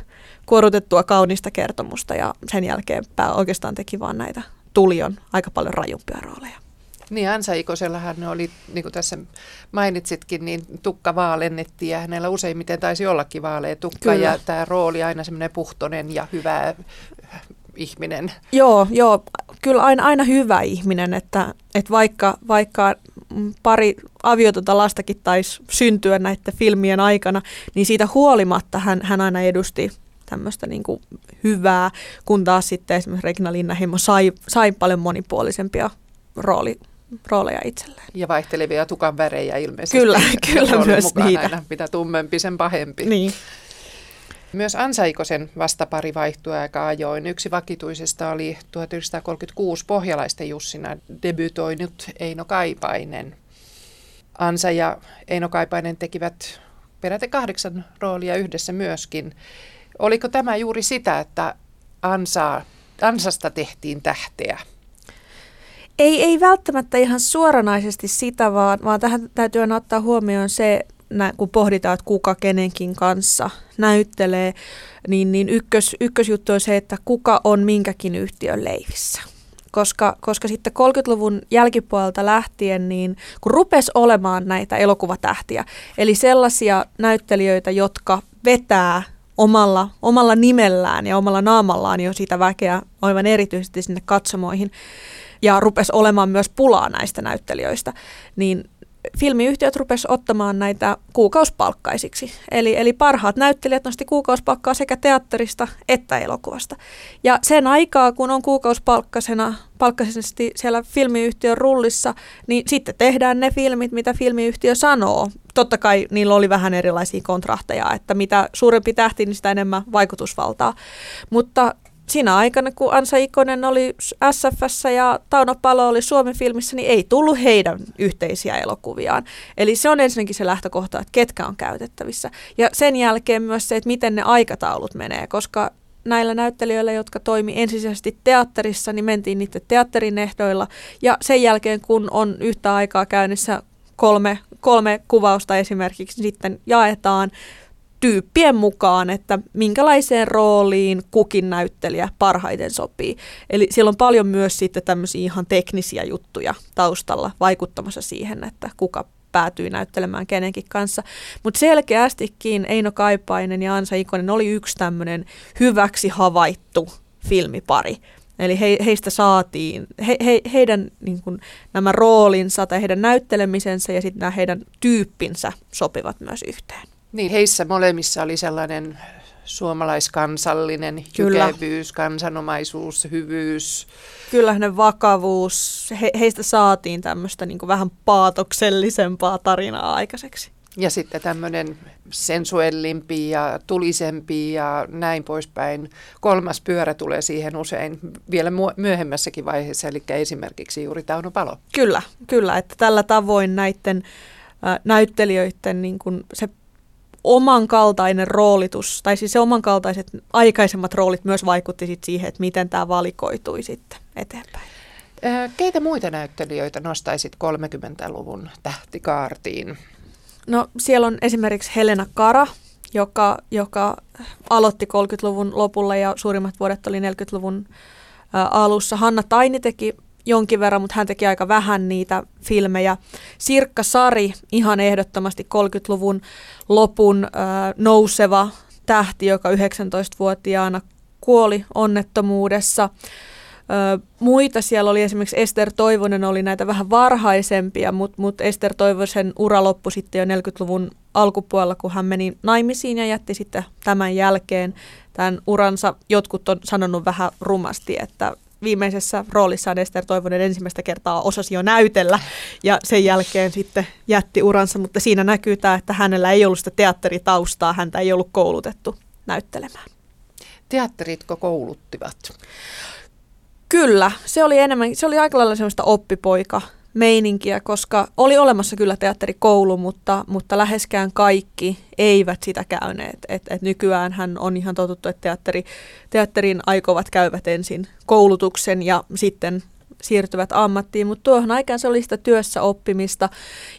Speaker 2: kuorutettua kaunista kertomusta ja sen jälkeen pää oikeastaan teki vaan näitä tulion aika paljon rajumpia rooleja.
Speaker 1: Niin Ansa Ikosellahan oli, niin kuin tässä mainitsitkin, niin tukka vaalennettiin ja hänellä useimmiten taisi ollakin vaalea tukka Kyllä. ja tämä rooli aina semmoinen puhtonen ja hyvä ihminen.
Speaker 2: Joo, joo kyllä aina, aina hyvä ihminen, että, että vaikka, vaikka pari aviotonta lastakin taisi syntyä näiden filmien aikana, niin siitä huolimatta hän, hän aina edusti tämmöistä niin kuin hyvää, kun taas sitten esimerkiksi Regina Linnahimo sai, sai paljon monipuolisempia rooli, rooleja itselleen.
Speaker 1: Ja vaihtelevia tukan värejä ilmeisesti.
Speaker 2: Kyllä, kyllä myös niitä. Aina,
Speaker 1: mitä tummempi, sen pahempi.
Speaker 2: Niin.
Speaker 1: Myös Ansaikosen vastapari vaihtui aika ajoin. Yksi vakituisesta oli 1936 pohjalaisten Jussina debytoinut Eino Kaipainen. Ansa ja Eino Kaipainen tekivät peräti kahdeksan roolia yhdessä myöskin. Oliko tämä juuri sitä, että Ansa, Ansasta tehtiin tähteä?
Speaker 2: Ei, ei välttämättä ihan suoranaisesti sitä, vaan, vaan tähän täytyy aina ottaa huomioon se, kun pohditaan, että kuka kenenkin kanssa näyttelee, niin, niin ykkös, ykkösjuttu on se, että kuka on minkäkin yhtiön leivissä. Koska, koska sitten 30-luvun jälkipuolelta lähtien, niin kun rupesi olemaan näitä elokuvatähtiä, eli sellaisia näyttelijöitä, jotka vetää omalla, omalla nimellään ja omalla naamallaan jo sitä väkeä aivan erityisesti sinne katsomoihin, ja rupesi olemaan myös pulaa näistä näyttelijöistä, niin filmiyhtiöt rupes ottamaan näitä kuukausipalkkaisiksi. Eli, eli parhaat näyttelijät nosti kuukausipalkkaa sekä teatterista että elokuvasta. Ja sen aikaa, kun on kuukausipalkkasena palkkaisesti siellä filmiyhtiön rullissa, niin sitten tehdään ne filmit, mitä filmiyhtiö sanoo. Totta kai niillä oli vähän erilaisia kontrahteja, että mitä suurempi tähti, niin sitä enemmän vaikutusvaltaa. Mutta siinä aikana, kun Ansa Ikonen oli SFssä ja Tauno Palo oli Suomi-filmissä, niin ei tullut heidän yhteisiä elokuviaan. Eli se on ensinnäkin se lähtökohta, että ketkä on käytettävissä. Ja sen jälkeen myös se, että miten ne aikataulut menee, koska näillä näyttelijöillä, jotka toimi ensisijaisesti teatterissa, niin mentiin niiden teatterin ehdoilla. Ja sen jälkeen, kun on yhtä aikaa käynnissä kolme, kolme kuvausta esimerkiksi, niin sitten jaetaan tyyppien mukaan, että minkälaiseen rooliin kukin näyttelijä parhaiten sopii. Eli siellä on paljon myös sitten tämmöisiä ihan teknisiä juttuja taustalla vaikuttamassa siihen, että kuka päätyy näyttelemään kenenkin kanssa. Mutta selkeästikin Eino Kaipainen ja Ansa Ikonen oli yksi tämmöinen hyväksi havaittu filmipari. Eli he, heistä saatiin, he, he, heidän niin kun, nämä roolinsa tai heidän näyttelemisensä ja sitten nämä heidän tyyppinsä sopivat myös yhteen.
Speaker 1: Niin, heissä molemmissa oli sellainen suomalaiskansallinen Kyllä. jykevyys, kansanomaisuus, hyvyys.
Speaker 2: Kyllä hänen vakavuus, he, heistä saatiin tämmöistä niin vähän paatoksellisempaa tarinaa aikaiseksi.
Speaker 1: Ja sitten tämmöinen sensuellimpi ja tulisempi ja näin poispäin. Kolmas pyörä tulee siihen usein vielä myöhemmässäkin vaiheessa, eli esimerkiksi juuri Tauno Palo.
Speaker 2: Kyllä, kyllä, että tällä tavoin näiden äh, näyttelijöiden niin kuin se omankaltainen roolitus, tai siis se omankaltaiset aikaisemmat roolit myös vaikutti sit siihen, että miten tämä valikoitui sitten eteenpäin.
Speaker 1: Keitä muita näyttelijöitä nostaisit 30-luvun tähtikaartiin?
Speaker 2: No siellä on esimerkiksi Helena Kara, joka, joka aloitti 30-luvun lopulla ja suurimmat vuodet oli 40-luvun alussa. Hanna Taini teki jonkin verran, mutta hän teki aika vähän niitä filmejä. Sirkka Sari, ihan ehdottomasti 30-luvun lopun äh, nouseva tähti, joka 19-vuotiaana kuoli onnettomuudessa. Muita siellä oli esimerkiksi Ester Toivonen oli näitä vähän varhaisempia, mutta mut Ester Toivosen ura loppui sitten jo 40-luvun alkupuolella, kun hän meni naimisiin ja jätti sitten tämän jälkeen tämän uransa. Jotkut on sanonut vähän rumasti, että viimeisessä roolissaan Ester Toivonen ensimmäistä kertaa osasi jo näytellä ja sen jälkeen sitten jätti uransa, mutta siinä näkyy tämä, että hänellä ei ollut sitä teatteritaustaa, häntä ei ollut koulutettu näyttelemään.
Speaker 1: Teatteritko kouluttivat?
Speaker 2: Kyllä, se oli enemmän, se oli aika lailla semmoista oppipoika meininkiä, koska oli olemassa kyllä teatterikoulu, mutta, mutta läheskään kaikki eivät sitä käyneet. Et, et nykyään hän on ihan totuttu, että teatteri, teatterin aikovat käyvät ensin koulutuksen ja sitten siirtyvät ammattiin, mutta tuohon aikaan se oli sitä työssä oppimista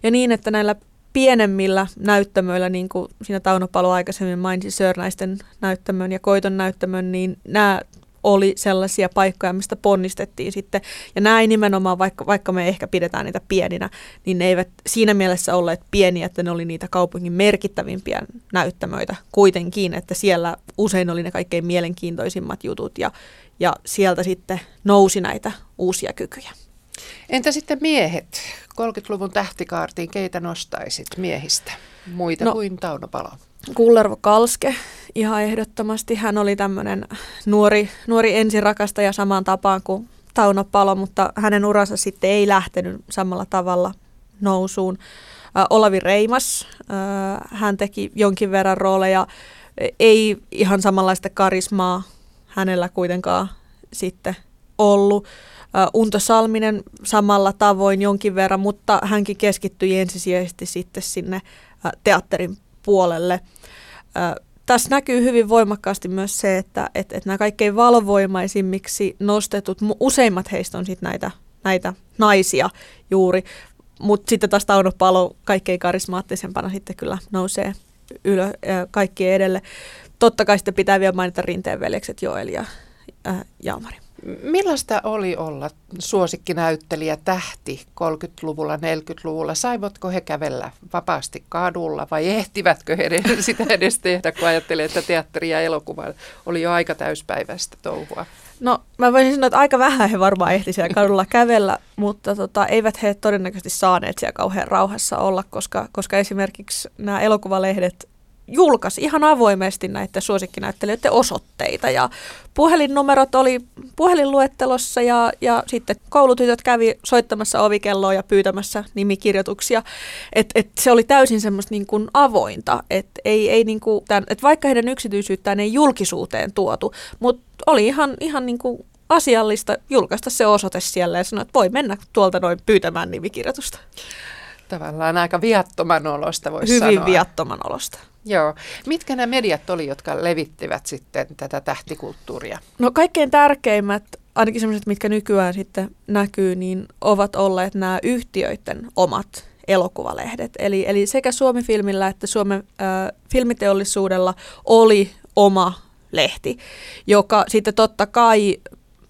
Speaker 2: ja niin, että näillä pienemmillä näyttämöillä, niin kuin siinä Tauno Palo aikaisemmin mainitsi Sörnäisten näyttämön ja Koiton näyttämön, niin nämä oli sellaisia paikkoja, mistä ponnistettiin sitten. Ja näin nimenomaan, vaikka, vaikka me ehkä pidetään niitä pieninä, niin ne eivät siinä mielessä olleet pieniä, että ne oli niitä kaupungin merkittävimpiä näyttämöitä kuitenkin, että siellä usein oli ne kaikkein mielenkiintoisimmat jutut ja, ja sieltä sitten nousi näitä uusia kykyjä.
Speaker 1: Entä sitten miehet? 30-luvun tähtikaartiin keitä nostaisit miehistä? Muita no, kuin Tauno Palo?
Speaker 2: Kullervo Kalske ihan ehdottomasti. Hän oli tämmöinen nuori, nuori ensirakastaja samaan tapaan kuin Tauno Palo, mutta hänen uransa sitten ei lähtenyt samalla tavalla nousuun. Olavi Reimas, hän teki jonkin verran rooleja, ei ihan samanlaista karismaa hänellä kuitenkaan sitten ollut. Unto Salminen samalla tavoin jonkin verran, mutta hänkin keskittyi ensisijaisesti sitten sinne teatterin puolelle. Tässä näkyy hyvin voimakkaasti myös se, että, että, että nämä kaikkein valovoimaisimmiksi nostetut, useimmat heistä on sitten näitä, näitä naisia juuri, mutta sitten taas Tauno Palo kaikkein karismaattisempana sitten kyllä nousee ylö, kaikkien edelle. Totta kai sitten pitää vielä mainita rinteen veljekset Joel ja äh, Jalmari.
Speaker 1: Millaista oli olla suosikkinäyttelijä tähti 30-luvulla, 40-luvulla? Saivotko he kävellä vapaasti kadulla vai ehtivätkö he sitä edes tehdä, kun ajattelee, että teatteri ja elokuva oli jo aika täyspäiväistä touhua?
Speaker 2: No mä voisin sanoa, että aika vähän he varmaan ehti siellä kadulla kävellä, mutta tota, eivät he todennäköisesti saaneet siellä kauhean rauhassa olla, koska, koska esimerkiksi nämä elokuvalehdet julkaisi ihan avoimesti näiden suosikkinäyttelijöiden osoitteita ja puhelinnumerot oli puhelinluettelossa ja, ja sitten koulutytöt kävi soittamassa ovikelloa ja pyytämässä nimikirjoituksia. Et, et se oli täysin semmoista niin kuin avointa, että ei, ei niin kuin tämän, et vaikka heidän yksityisyyttään ei julkisuuteen tuotu, mutta oli ihan, ihan niin kuin asiallista julkaista se osoite siellä ja sanoa, että voi mennä tuolta noin pyytämään nimikirjoitusta.
Speaker 1: Tavallaan aika viattoman olosta voisi
Speaker 2: Hyvin
Speaker 1: sanoa.
Speaker 2: Hyvin viattoman olosta.
Speaker 1: Joo. Mitkä nämä mediat oli, jotka levittivät sitten tätä tähtikulttuuria?
Speaker 2: No kaikkein tärkeimmät, ainakin sellaiset, mitkä nykyään sitten näkyy, niin ovat olleet nämä yhtiöiden omat elokuvalehdet. Eli, eli sekä Suomi-filmillä että Suomen äh, filmiteollisuudella oli oma lehti, joka sitten totta kai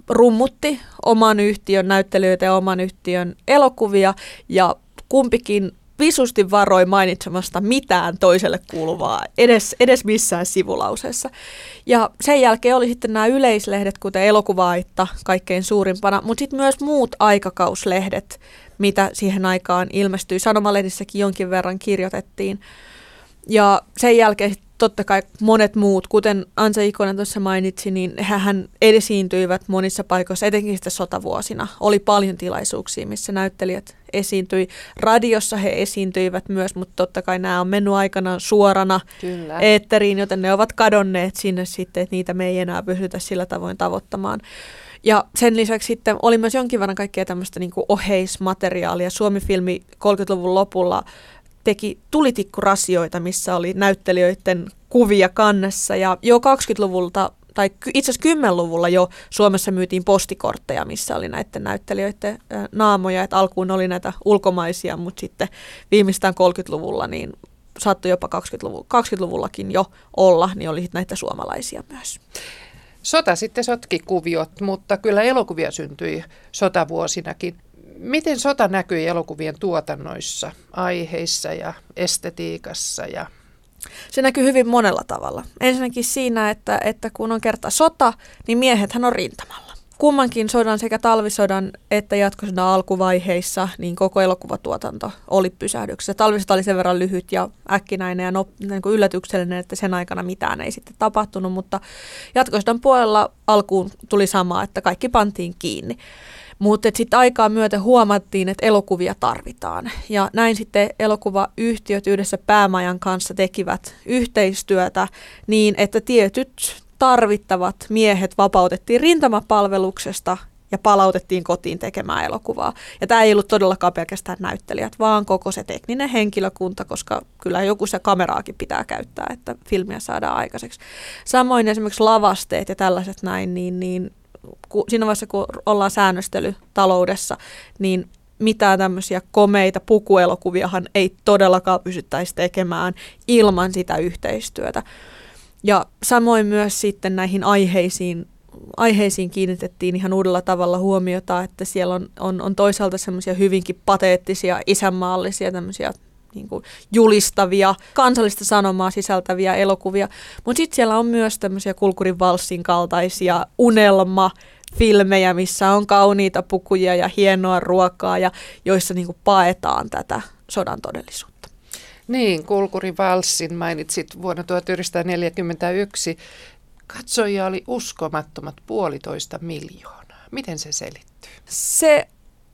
Speaker 2: rummutti oman yhtiön näyttelijöitä ja oman yhtiön elokuvia ja kumpikin visusti varoi mainitsemasta mitään toiselle kuuluvaa, edes, edes missään sivulauseessa. Ja sen jälkeen oli sitten nämä yleislehdet, kuten elokuvaitta kaikkein suurimpana, mutta sitten myös muut aikakauslehdet, mitä siihen aikaan ilmestyi. Sanomalehdissäkin jonkin verran kirjoitettiin. Ja sen jälkeen totta kai monet muut, kuten Ansa Ikonen tuossa mainitsi, niin hän esiintyivät monissa paikoissa, etenkin sitten sotavuosina. Oli paljon tilaisuuksia, missä näyttelijät esiintyi. Radiossa he esiintyivät myös, mutta totta kai nämä on mennyt aikanaan suorana Kyllä. eetteriin, joten ne ovat kadonneet sinne sitten, että niitä me ei enää pystytä sillä tavoin tavoittamaan. Ja sen lisäksi sitten oli myös jonkin verran kaikkea tämmöistä niin oheismateriaalia. Suomi-filmi 30-luvun lopulla teki tulitikkurasioita, missä oli näyttelijöiden kuvia kannessa. Ja jo 20-luvulta tai itse asiassa 10-luvulla jo Suomessa myytiin postikortteja, missä oli näiden näyttelijöiden naamoja, että alkuun oli näitä ulkomaisia, mutta sitten viimeistään 30-luvulla niin saattoi jopa 20-luvulla, 20-luvullakin jo olla, niin oli näitä suomalaisia myös.
Speaker 1: Sota sitten sotki kuviot, mutta kyllä elokuvia syntyi sotavuosinakin. Miten sota näkyi elokuvien tuotannoissa, aiheissa ja estetiikassa ja
Speaker 2: se näkyy hyvin monella tavalla. Ensinnäkin siinä, että, että kun on kerta sota, niin miehethän on rintamalla. Kummankin sodan sekä talvisodan että jatkosodan alkuvaiheissa niin koko elokuvatuotanto oli pysähdyksessä. Talvisota oli sen verran lyhyt ja äkkinäinen ja nop, niin kuin yllätyksellinen, että sen aikana mitään ei sitten tapahtunut, mutta jatkosodan puolella alkuun tuli sama, että kaikki pantiin kiinni. Mutta sitten aikaa myöten huomattiin, että elokuvia tarvitaan. Ja näin sitten elokuvayhtiöt yhdessä päämajan kanssa tekivät yhteistyötä niin, että tietyt tarvittavat miehet vapautettiin rintamapalveluksesta ja palautettiin kotiin tekemään elokuvaa. Ja tämä ei ollut todellakaan pelkästään näyttelijät, vaan koko se tekninen henkilökunta, koska kyllä joku se kameraakin pitää käyttää, että filmiä saadaan aikaiseksi. Samoin esimerkiksi lavasteet ja tällaiset näin, niin, niin siinä vaiheessa, kun ollaan säännöstelytaloudessa, niin mitään tämmöisiä komeita pukuelokuviahan ei todellakaan pysyttäisi tekemään ilman sitä yhteistyötä. Ja samoin myös sitten näihin aiheisiin, aiheisiin kiinnitettiin ihan uudella tavalla huomiota, että siellä on, on, on toisaalta semmoisia hyvinkin pateettisia, isänmaallisia tämmöisiä niin kuin julistavia, kansallista sanomaa sisältäviä elokuvia. Mutta sitten siellä on myös tämmöisiä kulkurin valssin kaltaisia unelma filmejä, missä on kauniita pukuja ja hienoa ruokaa ja joissa niin kuin paetaan tätä sodan todellisuutta.
Speaker 1: Niin, Kulkuri Valssin mainitsit vuonna 1941. Katsojia oli uskomattomat puolitoista miljoonaa. Miten se selittyy?
Speaker 2: Se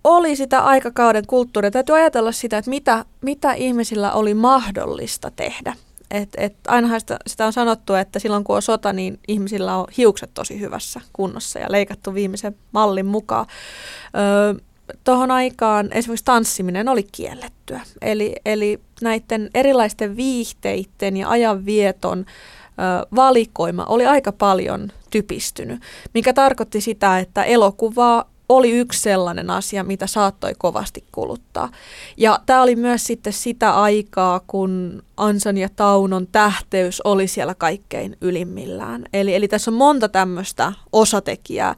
Speaker 2: oli sitä aikakauden kulttuuria. Täytyy ajatella sitä, että mitä, mitä ihmisillä oli mahdollista tehdä. Et, et ainahan sitä, sitä on sanottu, että silloin kun on sota, niin ihmisillä on hiukset tosi hyvässä kunnossa ja leikattu viimeisen mallin mukaan. Öö, Tuohon aikaan esimerkiksi tanssiminen oli kiellettyä. Eli, eli näiden erilaisten viihteiden ja ajanvieton valikoima oli aika paljon typistynyt, mikä tarkoitti sitä, että elokuvaa oli yksi sellainen asia, mitä saattoi kovasti kuluttaa. Ja tämä oli myös sitten sitä aikaa, kun Ansan ja Taunon tähteys oli siellä kaikkein ylimmillään. Eli, eli tässä on monta tämmöistä osatekijää.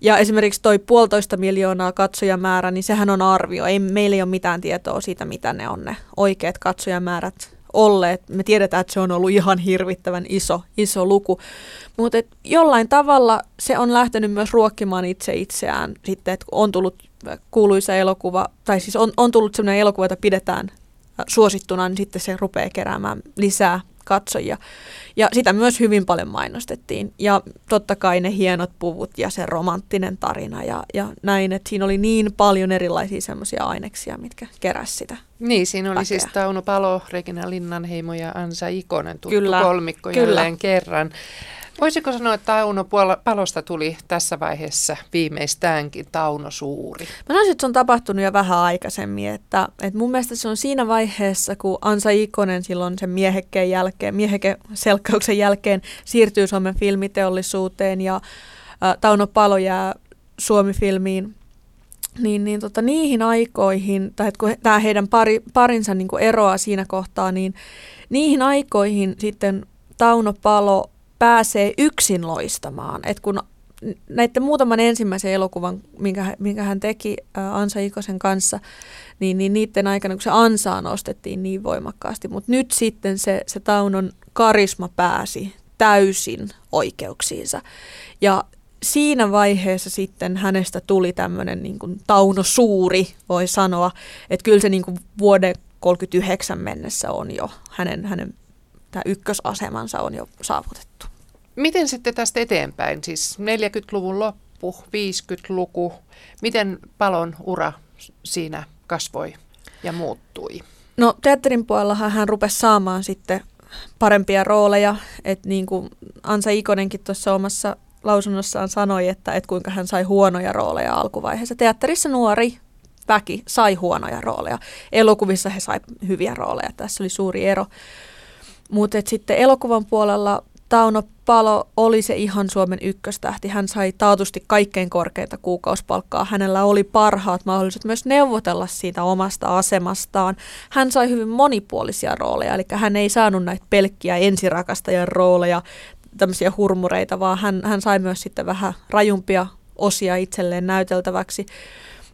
Speaker 2: Ja esimerkiksi toi puolitoista miljoonaa katsojamäärä, niin sehän on arvio. Ei, meillä ei ole mitään tietoa siitä, mitä ne on ne oikeat katsojamäärät olleet. Me tiedetään, että se on ollut ihan hirvittävän iso, iso luku. Mutta jollain tavalla se on lähtenyt myös ruokkimaan itse itseään sitten, että on tullut kuuluisa elokuva, tai siis on, on tullut sellainen elokuva, jota pidetään suosittuna, niin sitten se rupeaa keräämään lisää katsojia. Ja sitä myös hyvin paljon mainostettiin. Ja totta kai ne hienot puvut ja se romanttinen tarina ja, ja näin, että siinä oli niin paljon erilaisia semmoisia aineksia, mitkä keräs sitä.
Speaker 1: Niin, siinä oli siis väkeä. siis Tauno Palo, Regina Linnanheimo ja Ansa Ikonen tuttu kyllä, kolmikko kyllä. jälleen kerran. Voisiko sanoa, että Tauno Palosta tuli tässä vaiheessa viimeistäänkin Tauno Suuri? Mä
Speaker 2: sanoisin, että se on tapahtunut jo vähän aikaisemmin. Että, että mun mielestä se on siinä vaiheessa, kun Ansa Ikonen silloin sen miehekkeen jälkeen, miehekeselkkauksen jälkeen siirtyy Suomen filmiteollisuuteen ja ä, Tauno Palo jää Suomi-filmiin niin, niin tota, niihin aikoihin, tai kun tämä heidän pari, parinsa niin eroaa siinä kohtaa, niin niihin aikoihin sitten Tauno Palo pääsee yksin loistamaan. Et kun näiden muutaman ensimmäisen elokuvan, minkä, minkä hän teki Ansa Ikosen kanssa, niin, niin niiden aikana, kun se ansaa nostettiin niin voimakkaasti. Mutta nyt sitten se, se Taunon karisma pääsi täysin oikeuksiinsa. Ja siinä vaiheessa sitten hänestä tuli tämmöinen niin Tauno Suuri, voi sanoa, että kyllä se niin kuin vuoden 39 mennessä on jo hänen, hänen tämä ykkösasemansa on jo saavutettu.
Speaker 1: Miten sitten tästä eteenpäin, siis 40-luvun loppu, 50-luku, miten palon ura siinä kasvoi ja muuttui?
Speaker 2: No teatterin puolellahan hän rupesi saamaan sitten parempia rooleja, että niin kuin Ansa Ikonenkin tuossa omassa lausunnossaan sanoi, että, että kuinka hän sai huonoja rooleja alkuvaiheessa. Teatterissa nuori väki sai huonoja rooleja. Elokuvissa he sai hyviä rooleja. Tässä oli suuri ero. Mutta sitten elokuvan puolella Tauno Palo oli se ihan Suomen ykköstähti. Hän sai taatusti kaikkein korkeinta kuukausipalkkaa. Hänellä oli parhaat mahdollisuudet myös neuvotella siitä omasta asemastaan. Hän sai hyvin monipuolisia rooleja, eli hän ei saanut näitä pelkkiä ensirakastajan rooleja, tämmöisiä hurmureita, vaan hän, hän sai myös sitten vähän rajumpia osia itselleen näyteltäväksi.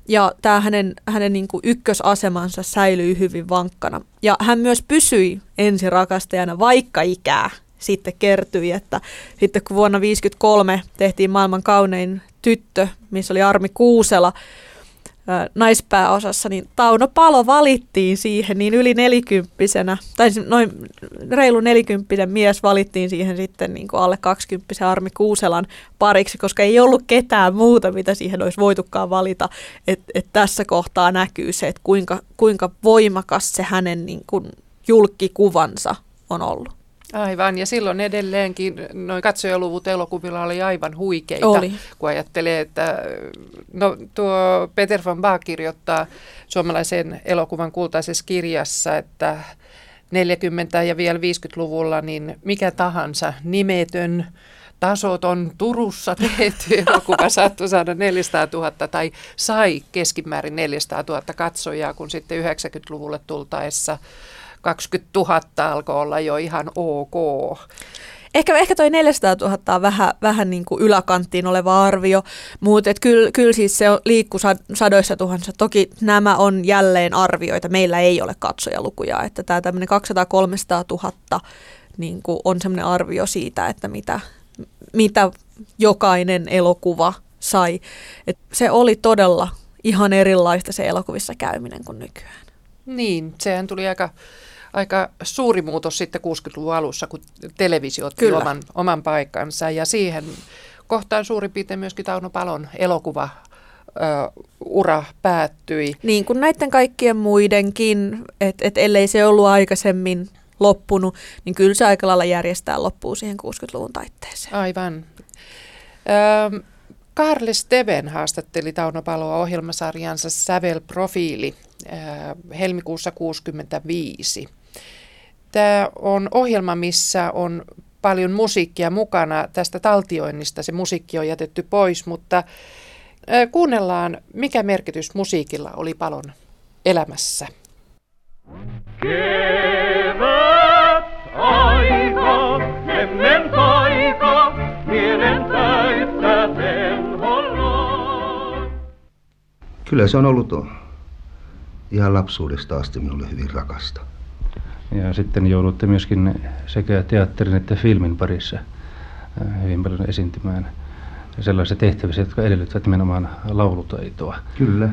Speaker 2: Ja tämä hänen, hänen niin kuin ykkösasemansa säilyi hyvin vankkana. Ja hän myös pysyi ensirakastajana, vaikka ikää sitten kertyi, että sitten kun vuonna 1953 tehtiin maailman kaunein tyttö, missä oli Armi Kuusela, naispääosassa, niin Tauno Palo valittiin siihen niin yli nelikymppisenä, tai noin reilu nelikymppinen mies valittiin siihen sitten niin kuin alle kaksikymppisen Armi Kuuselan pariksi, koska ei ollut ketään muuta, mitä siihen olisi voitukaan valita. Että et tässä kohtaa näkyy se, että kuinka, kuinka voimakas se hänen niin kuin julkikuvansa on ollut.
Speaker 1: Aivan, ja silloin edelleenkin noin katsojaluvut elokuvilla oli aivan huikeita,
Speaker 2: oli.
Speaker 1: kun ajattelee, että no, tuo Peter von Bach kirjoittaa suomalaisen elokuvan kultaisessa kirjassa, että 40- ja vielä 50-luvulla niin mikä tahansa nimetön tasot on Turussa tehty elokuva saattoi saada 400 000 tai sai keskimäärin 400 000 katsojaa, kun sitten 90-luvulle tultaessa 20 000 alkoi olla jo ihan ok.
Speaker 2: Ehkä, ehkä toi 400 000 on vähän, vähän niin kuin yläkanttiin oleva arvio, mutta kyllä kyl siis se liikkuu sadoissa tuhansissa. Toki nämä on jälleen arvioita, meillä ei ole katsojalukuja, että tämä tämmöinen 200-300 000 niin kuin on semmoinen arvio siitä, että mitä, mitä jokainen elokuva sai. Et se oli todella ihan erilaista se elokuvissa käyminen kuin nykyään.
Speaker 1: Niin, sehän tuli aika aika suuri muutos sitten 60-luvun alussa, kun televisio otti Kyllä. oman, oman paikkansa. Ja siihen kohtaan suurin piirtein myöskin Tauno Palon elokuva ura päättyi.
Speaker 2: Niin kuin näiden kaikkien muidenkin, että et ellei se ollut aikaisemmin loppunut, niin kyllä se aika lailla järjestää loppuu siihen 60-luvun taitteeseen.
Speaker 1: Aivan. Ö, Karle Steven haastatteli Tauno Paloa ohjelmasarjansa Sävel-profiili helmikuussa 1965. Tämä on ohjelma, missä on paljon musiikkia mukana. Tästä taltioinnista se musiikki on jätetty pois, mutta kuunnellaan, mikä merkitys musiikilla oli Palon elämässä. Kevät aika, ennen taika, mielen täyttä
Speaker 3: Kyllä se on ollut ihan lapsuudesta asti minulle hyvin rakasta.
Speaker 6: Ja sitten joudutte myöskin sekä teatterin että filmin parissa äh, hyvin paljon esiintymään sellaisissa tehtävissä, jotka edellyttävät nimenomaan laulutaitoa.
Speaker 3: Kyllä. Äh,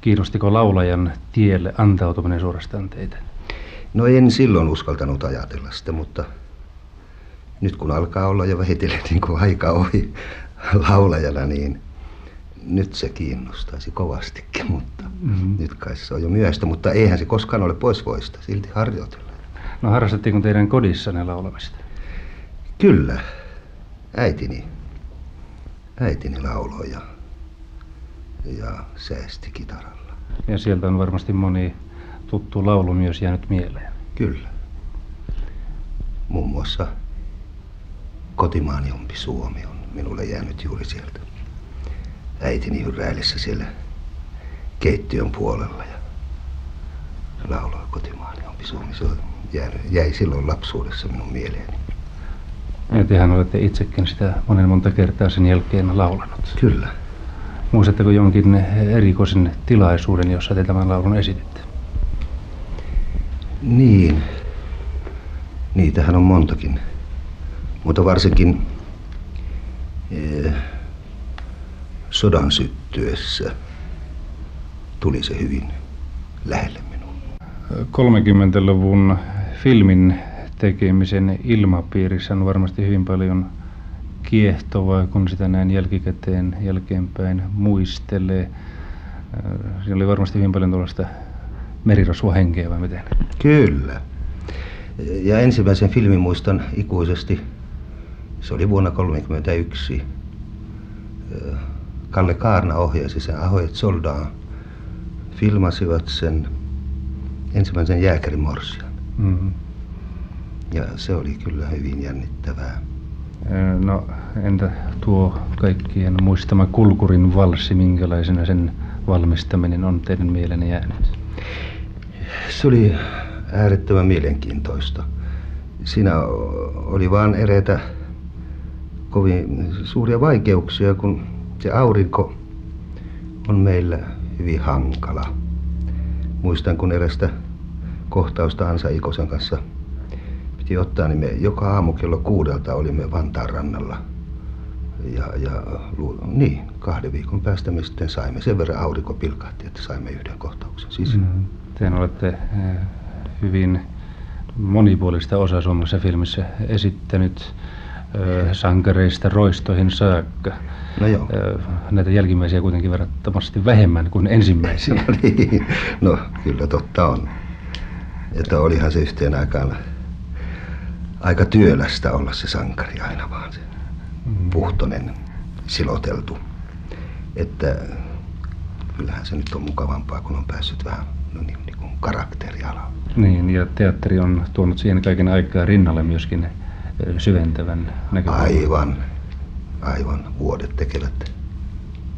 Speaker 6: kiinnostiko laulajan tielle antautuminen suorastaan teitä?
Speaker 3: No en silloin uskaltanut ajatella sitä, mutta nyt kun alkaa olla jo vähitellen niin kuin aika ohi laulajana, niin nyt se kiinnostaisi kovastikin, mutta mm-hmm. nyt kai se on jo myöstä, mutta eihän se koskaan ole pois voista, silti harjoitella.
Speaker 6: No harrastettiinko teidän kodissanne laulamista?
Speaker 3: Kyllä, äitini, äitini lauloi ja, ja säästi kitaralla.
Speaker 6: Ja sieltä on varmasti moni tuttu laulu myös jäänyt mieleen.
Speaker 3: Kyllä. Muun muassa Kotimaani ompi Suomi on minulle jäänyt juuri sieltä äitini hyrräilessä siellä keittiön puolella ja lauloi kotimaani on Suomi. Se jäi, silloin lapsuudessa minun mieleeni.
Speaker 6: Ja tehän olette itsekin sitä monen monta kertaa sen jälkeen laulanut.
Speaker 3: Kyllä.
Speaker 6: Muistatteko jonkin erikoisen tilaisuuden, jossa te tämän laulun esititte?
Speaker 3: Niin. Niitähän on montakin. Mutta varsinkin... Eh, sodan syttyessä tuli se hyvin lähelle minua.
Speaker 6: 30-luvun filmin tekemisen ilmapiirissä on varmasti hyvin paljon kiehtovaa, kun sitä näin jälkikäteen jälkeenpäin muistelee. Siinä oli varmasti hyvin paljon tuollaista merirosvohenkeä vai miten?
Speaker 3: Kyllä. Ja ensimmäisen filmin muistan ikuisesti. Se oli vuonna 1931 Kalle Kaarna ohjasi sen Ahojet Soldaan. Filmasivat sen ensimmäisen jääkärimorsian. Mm-hmm. Ja se oli kyllä hyvin jännittävää.
Speaker 6: No entä tuo kaikkien muistama Kulkurin valssi, minkälaisena sen valmistaminen on teidän mielenne jäänyt?
Speaker 3: Se oli äärettömän mielenkiintoista. Siinä oli vain eräitä kovin suuria vaikeuksia, kun se aurinko on meillä hyvin hankala. Muistan, kun erästä kohtausta Ansa Ikosen kanssa piti ottaa, niin me joka aamu kello kuudelta olimme Vantaan rannalla. Ja, ja niin, kahden viikon päästä me sitten saimme. Sen verran aurinko pilkahti, että saimme yhden kohtauksen sisään. Mm.
Speaker 6: Te olette eh, hyvin monipuolista osaa suomalaisessa filmissä esittänyt sankareista roistoihin saakka.
Speaker 3: No joo.
Speaker 6: Näitä jälkimmäisiä kuitenkin verrattomasti vähemmän kuin ensimmäisiä.
Speaker 3: No niin, no kyllä totta on. Että olihan se yhteen aikaan aika työlästä olla se sankari aina vaan se mm. puhtonen siloteltu. Että kyllähän se nyt on mukavampaa, kun on päässyt vähän no niin, niin kuin karakterialaan.
Speaker 6: Niin, ja teatteri on tuonut siihen kaiken aikaa rinnalle myöskin syventävän näkökulman.
Speaker 3: Aivan, aivan. Vuodet tekevät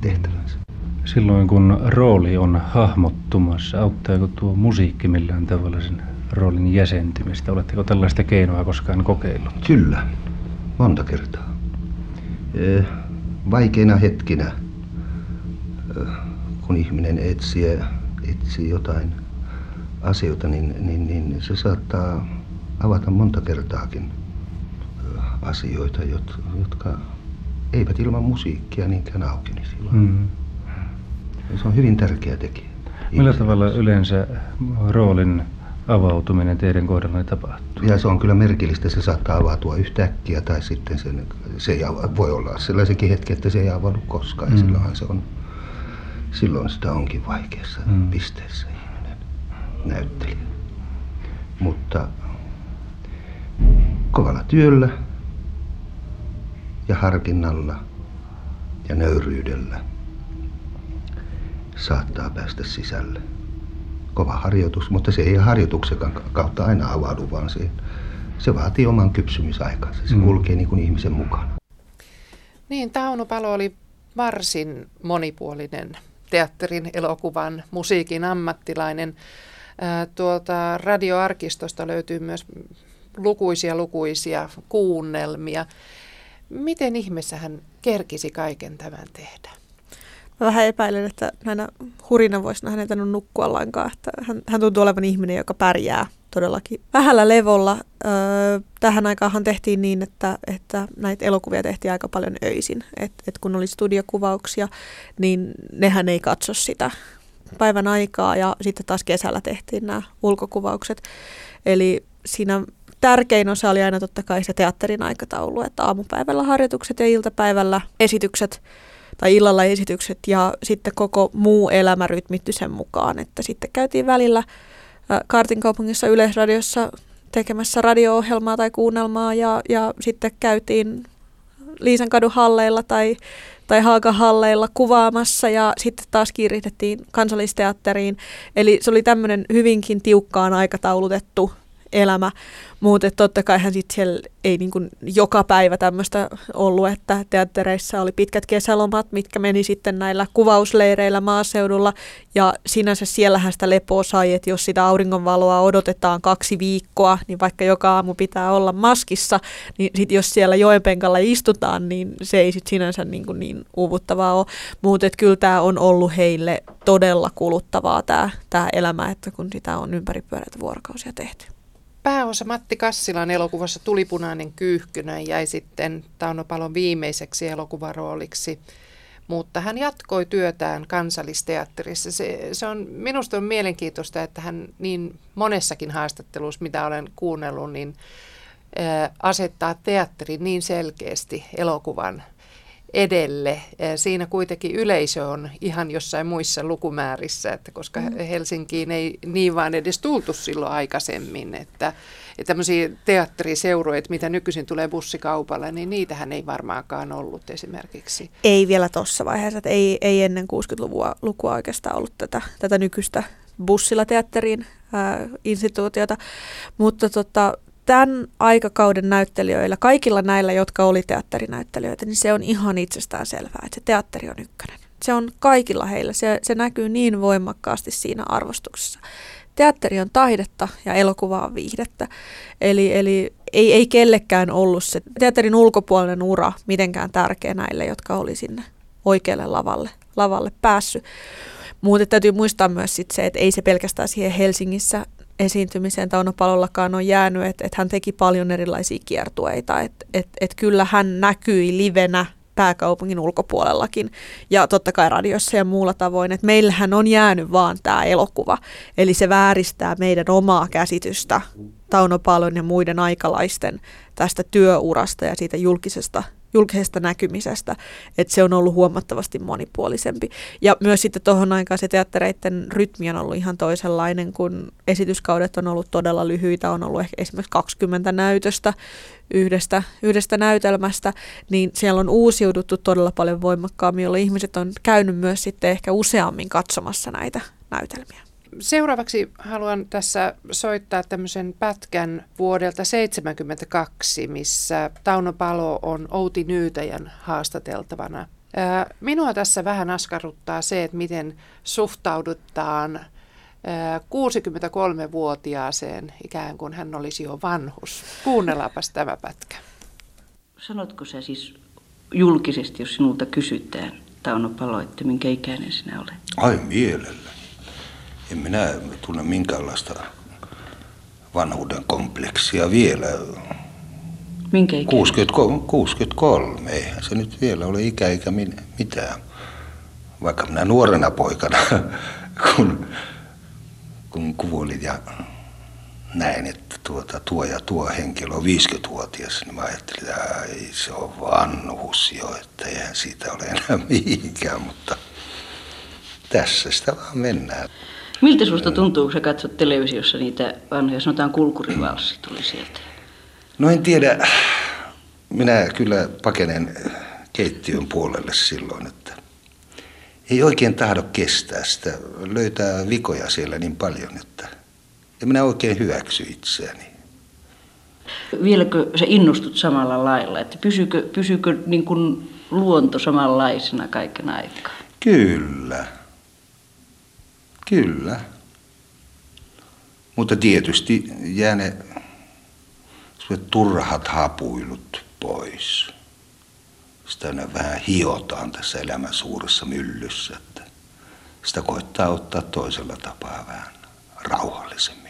Speaker 3: tehtävänsä.
Speaker 6: Silloin kun rooli on hahmottumassa, auttaako tuo musiikki millään tavalla sen roolin jäsentymistä? Oletteko tällaista keinoa koskaan kokeillut?
Speaker 3: Kyllä, monta kertaa. Vaikeina hetkinä, kun ihminen etsii, etsii jotain asioita, niin, niin, niin se saattaa avata monta kertaakin asioita, jotka eivät ilman musiikkia niinkään aukenisi. Mm. Se on hyvin tärkeä tekijä.
Speaker 6: Millä tavalla yleensä roolin avautuminen teidän kohdallanne tapahtuu?
Speaker 3: Ja se on kyllä merkillistä, se saattaa avautua yhtäkkiä tai sitten sen, se ei voi olla sellaisenkin hetki, että se ei avaudu koskaan. Mm. silloin se on, silloin sitä onkin vaikeassa mm. pisteessä ihminen, näyttelijä. Mutta kovalla työllä ja harkinnalla ja nöyryydellä saattaa päästä sisälle. Kova harjoitus, mutta se ei harjoituksen kautta aina avaudu, vaan se, se vaatii oman kypsymisaikansa. Se mm. kulkee niin kuin ihmisen mukana.
Speaker 1: Niin, Tauno Palo oli varsin monipuolinen teatterin, elokuvan, musiikin ammattilainen. Tuolta radioarkistosta löytyy myös lukuisia lukuisia kuunnelmia. Miten ihmeessä hän kerkisi kaiken tämän tehdä?
Speaker 2: Mä vähän epäilen, että näinä hurina vuosina hän ei tainnut nukkua lainkaan. Että hän, hän tuntuu olevan ihminen, joka pärjää todellakin vähällä levolla. Öö, tähän aikaanhan tehtiin niin, että, että näitä elokuvia tehtiin aika paljon öisin. Et, et kun oli studiokuvauksia, niin nehän ei katso sitä päivän aikaa ja sitten taas kesällä tehtiin nämä ulkokuvaukset. Eli siinä tärkein osa oli aina totta kai se teatterin aikataulu, että aamupäivällä harjoitukset ja iltapäivällä esitykset tai illalla esitykset ja sitten koko muu elämä rytmitty sen mukaan, että sitten käytiin välillä Kartin kaupungissa Yleisradiossa tekemässä radio-ohjelmaa tai kuunnelmaa ja, ja sitten käytiin Liisankadun halleilla tai, tai Haagahalleilla kuvaamassa ja sitten taas kiiritettiin kansallisteatteriin. Eli se oli tämmöinen hyvinkin tiukkaan aikataulutettu elämä. Mutta totta kai hän sitten siellä ei niin kuin joka päivä tämmöistä ollut, että teattereissa oli pitkät kesälomat, mitkä meni sitten näillä kuvausleireillä maaseudulla. Ja sinänsä siellähän sitä lepoa sai, että jos sitä auringonvaloa odotetaan kaksi viikkoa, niin vaikka joka aamu pitää olla maskissa, niin sit jos siellä joenpenkalla istutaan, niin se ei sitten sinänsä niin, kuin niin uuvuttavaa ole. Mutta kyllä tämä on ollut heille todella kuluttavaa tämä elämä, että kun sitä on ympäripyöreitä vuorokausia tehty.
Speaker 1: Pääosa Matti Kassilan elokuvassa Tulipunainen kyyhkynä jäi sitten Tauno Palon viimeiseksi elokuvarooliksi, mutta hän jatkoi työtään kansallisteatterissa. Se, se on, minusta on mielenkiintoista, että hän niin monessakin haastattelussa, mitä olen kuunnellut, niin asettaa teatterin niin selkeästi elokuvan edelle. Siinä kuitenkin yleisö on ihan jossain muissa lukumäärissä, että koska mm. Helsinkiin ei niin vaan edes tultu silloin aikaisemmin, että, että tämmöisiä teatteriseuroja, mitä nykyisin tulee bussikaupalle, niin niitähän ei varmaankaan ollut esimerkiksi.
Speaker 2: Ei vielä tuossa vaiheessa, että ei, ei ennen 60-lukua lukua oikeastaan ollut tätä, tätä nykyistä bussilla teatteriin ää, instituutiota, mutta tota, tämän aikakauden näyttelijöillä, kaikilla näillä, jotka oli teatterinäyttelijöitä, niin se on ihan itsestään selvää, että se teatteri on ykkönen. Se on kaikilla heillä, se, se näkyy niin voimakkaasti siinä arvostuksessa. Teatteri on taidetta ja elokuva on viihdettä. Eli, eli ei, ei kellekään ollut se teatterin ulkopuolinen ura mitenkään tärkeä näille, jotka oli sinne oikealle lavalle, lavalle päässyt. Mutta täytyy muistaa myös sit se, että ei se pelkästään siihen Helsingissä esiintymiseen Tauno Palollakaan on jäänyt, että, että hän teki paljon erilaisia kiertueita, että, että, että kyllä hän näkyi livenä pääkaupungin ulkopuolellakin ja totta kai radiossa ja muulla tavoin, että meillähän on jäänyt vaan tämä elokuva, eli se vääristää meidän omaa käsitystä Tauno Palon ja muiden aikalaisten tästä työurasta ja siitä julkisesta julkisesta näkymisestä, että se on ollut huomattavasti monipuolisempi. Ja myös sitten tuohon aikaan se teattereiden rytmi on ollut ihan toisenlainen, kun esityskaudet on ollut todella lyhyitä, on ollut ehkä esimerkiksi 20 näytöstä yhdestä, yhdestä näytelmästä, niin siellä on uusiuduttu todella paljon voimakkaammin, jolloin ihmiset on käynyt myös sitten ehkä useammin katsomassa näitä näytelmiä
Speaker 1: Seuraavaksi haluan tässä soittaa tämmöisen pätkän vuodelta 1972, missä Tauno Palo on Outi Nyytäjän haastateltavana. Minua tässä vähän askarruttaa se, että miten suhtaudutaan 63-vuotiaaseen ikään kuin hän olisi jo vanhus. Kuunnellaanpas tämä pätkä.
Speaker 7: Sanotko sä siis julkisesti, jos sinulta kysytään, Tauno Palo, että minkä ikäinen sinä olet?
Speaker 3: Ai mielellä. En minä tunne minkäänlaista vanhuuden kompleksia vielä.
Speaker 7: Minkä ikäinen?
Speaker 3: 63, 63. Eihän se nyt vielä ole ikä eikä mitään. Vaikka minä nuorena poikana, kun, kun kuvolin ja näin, että tuota, tuo ja tuo henkilö on 50-vuotias, niin mä ajattelin, että ei, se on vanhus jo, että eihän siitä ole enää mihinkään, mutta tässä sitä vaan mennään.
Speaker 7: Miltä susta tuntuu, kun sä katsot televisiossa niitä vanhoja, sanotaan kulkurivalssi tuli sieltä?
Speaker 3: No en tiedä. Minä kyllä pakenen keittiön puolelle silloin, että ei oikein tahdo kestää sitä. Löytää vikoja siellä niin paljon, että en minä oikein hyväksy itseäni.
Speaker 7: Vieläkö sä innostut samalla lailla, että pysykö, pysykö niin kuin luonto samanlaisena kaiken aikaa?
Speaker 3: Kyllä. Kyllä. Mutta tietysti jää ne turhat hapuilut pois. Sitä ne vähän hiotaan tässä elämän suuressa myllyssä, että sitä koittaa ottaa toisella tapaa vähän rauhallisemmin.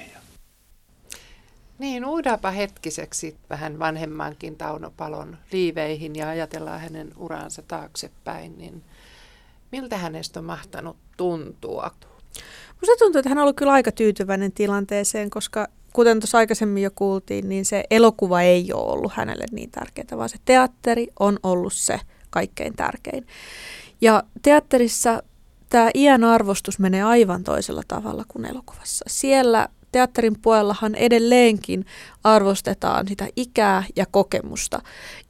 Speaker 1: Niin, uudapa hetkiseksi vähän vanhemmankin Tauno Palon liiveihin ja ajatellaan hänen uransa taaksepäin, niin miltä hänestä on mahtanut tuntua?
Speaker 2: Minusta tuntuu, että hän on ollut kyllä aika tyytyväinen tilanteeseen, koska kuten tuossa aikaisemmin jo kuultiin, niin se elokuva ei ole ollut hänelle niin tärkeää, vaan se teatteri on ollut se kaikkein tärkein. Ja teatterissa tämä iän arvostus menee aivan toisella tavalla kuin elokuvassa. Siellä teatterin puolellahan edelleenkin arvostetaan sitä ikää ja kokemusta.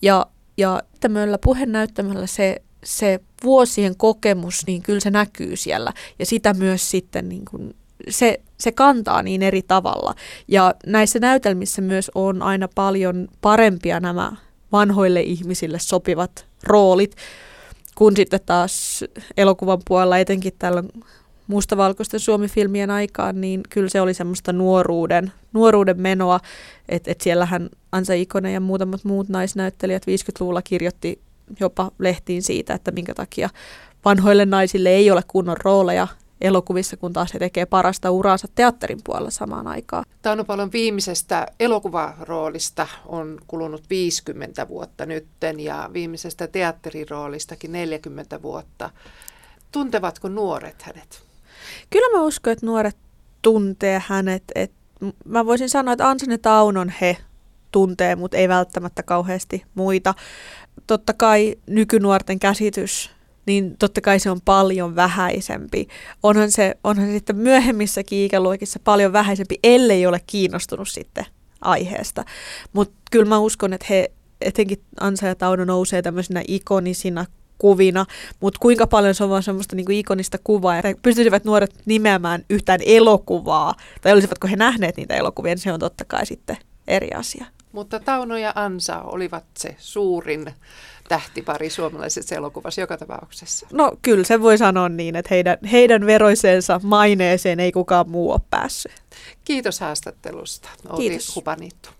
Speaker 2: Ja, ja tämmöllä puhenäyttämällä se se vuosien kokemus, niin kyllä se näkyy siellä. Ja sitä myös sitten niin kuin, se, se kantaa niin eri tavalla. Ja näissä näytelmissä myös on aina paljon parempia nämä vanhoille ihmisille sopivat roolit, kun sitten taas elokuvan puolella, etenkin tällä mustavalkoisten suomifilmien aikaan, niin kyllä se oli semmoista nuoruuden, nuoruuden menoa, että et siellähän Ansa Ikonen ja muutamat muut naisnäyttelijät 50-luvulla kirjoitti jopa lehtiin siitä, että minkä takia vanhoille naisille ei ole kunnon rooleja elokuvissa, kun taas he tekee parasta uraansa teatterin puolella samaan aikaan.
Speaker 1: Tauno Palon viimeisestä elokuvaroolista on kulunut 50 vuotta nytten ja viimeisestä teatteriroolistakin 40 vuotta. Tuntevatko nuoret hänet?
Speaker 2: Kyllä mä uskon, että nuoret tuntee hänet. Et mä voisin sanoa, että Ansan ja Taunon he tuntee, mutta ei välttämättä kauheasti muita totta kai nykynuorten käsitys, niin totta kai se on paljon vähäisempi. Onhan se, onhan se sitten myöhemmissäkin ikäluokissa paljon vähäisempi, ellei ole kiinnostunut sitten aiheesta. Mutta kyllä mä uskon, että he, etenkin Ansa ja Tauno nousee tämmöisinä ikonisina kuvina, mutta kuinka paljon se on vaan semmoista niinku ikonista kuvaa, ja pystyisivät nuoret nimeämään yhtään elokuvaa, tai olisivatko he nähneet niitä elokuvia, niin se on totta kai sitten eri asia.
Speaker 1: Mutta Tauno ja Ansa olivat se suurin tähtipari suomalaisessa elokuvassa joka tapauksessa.
Speaker 2: No kyllä se voi sanoa niin, että heidän, heidän veroiseensa maineeseen ei kukaan muu ole päässyt.
Speaker 1: Kiitos haastattelusta.
Speaker 2: Kiitos.
Speaker 1: Hupanittu.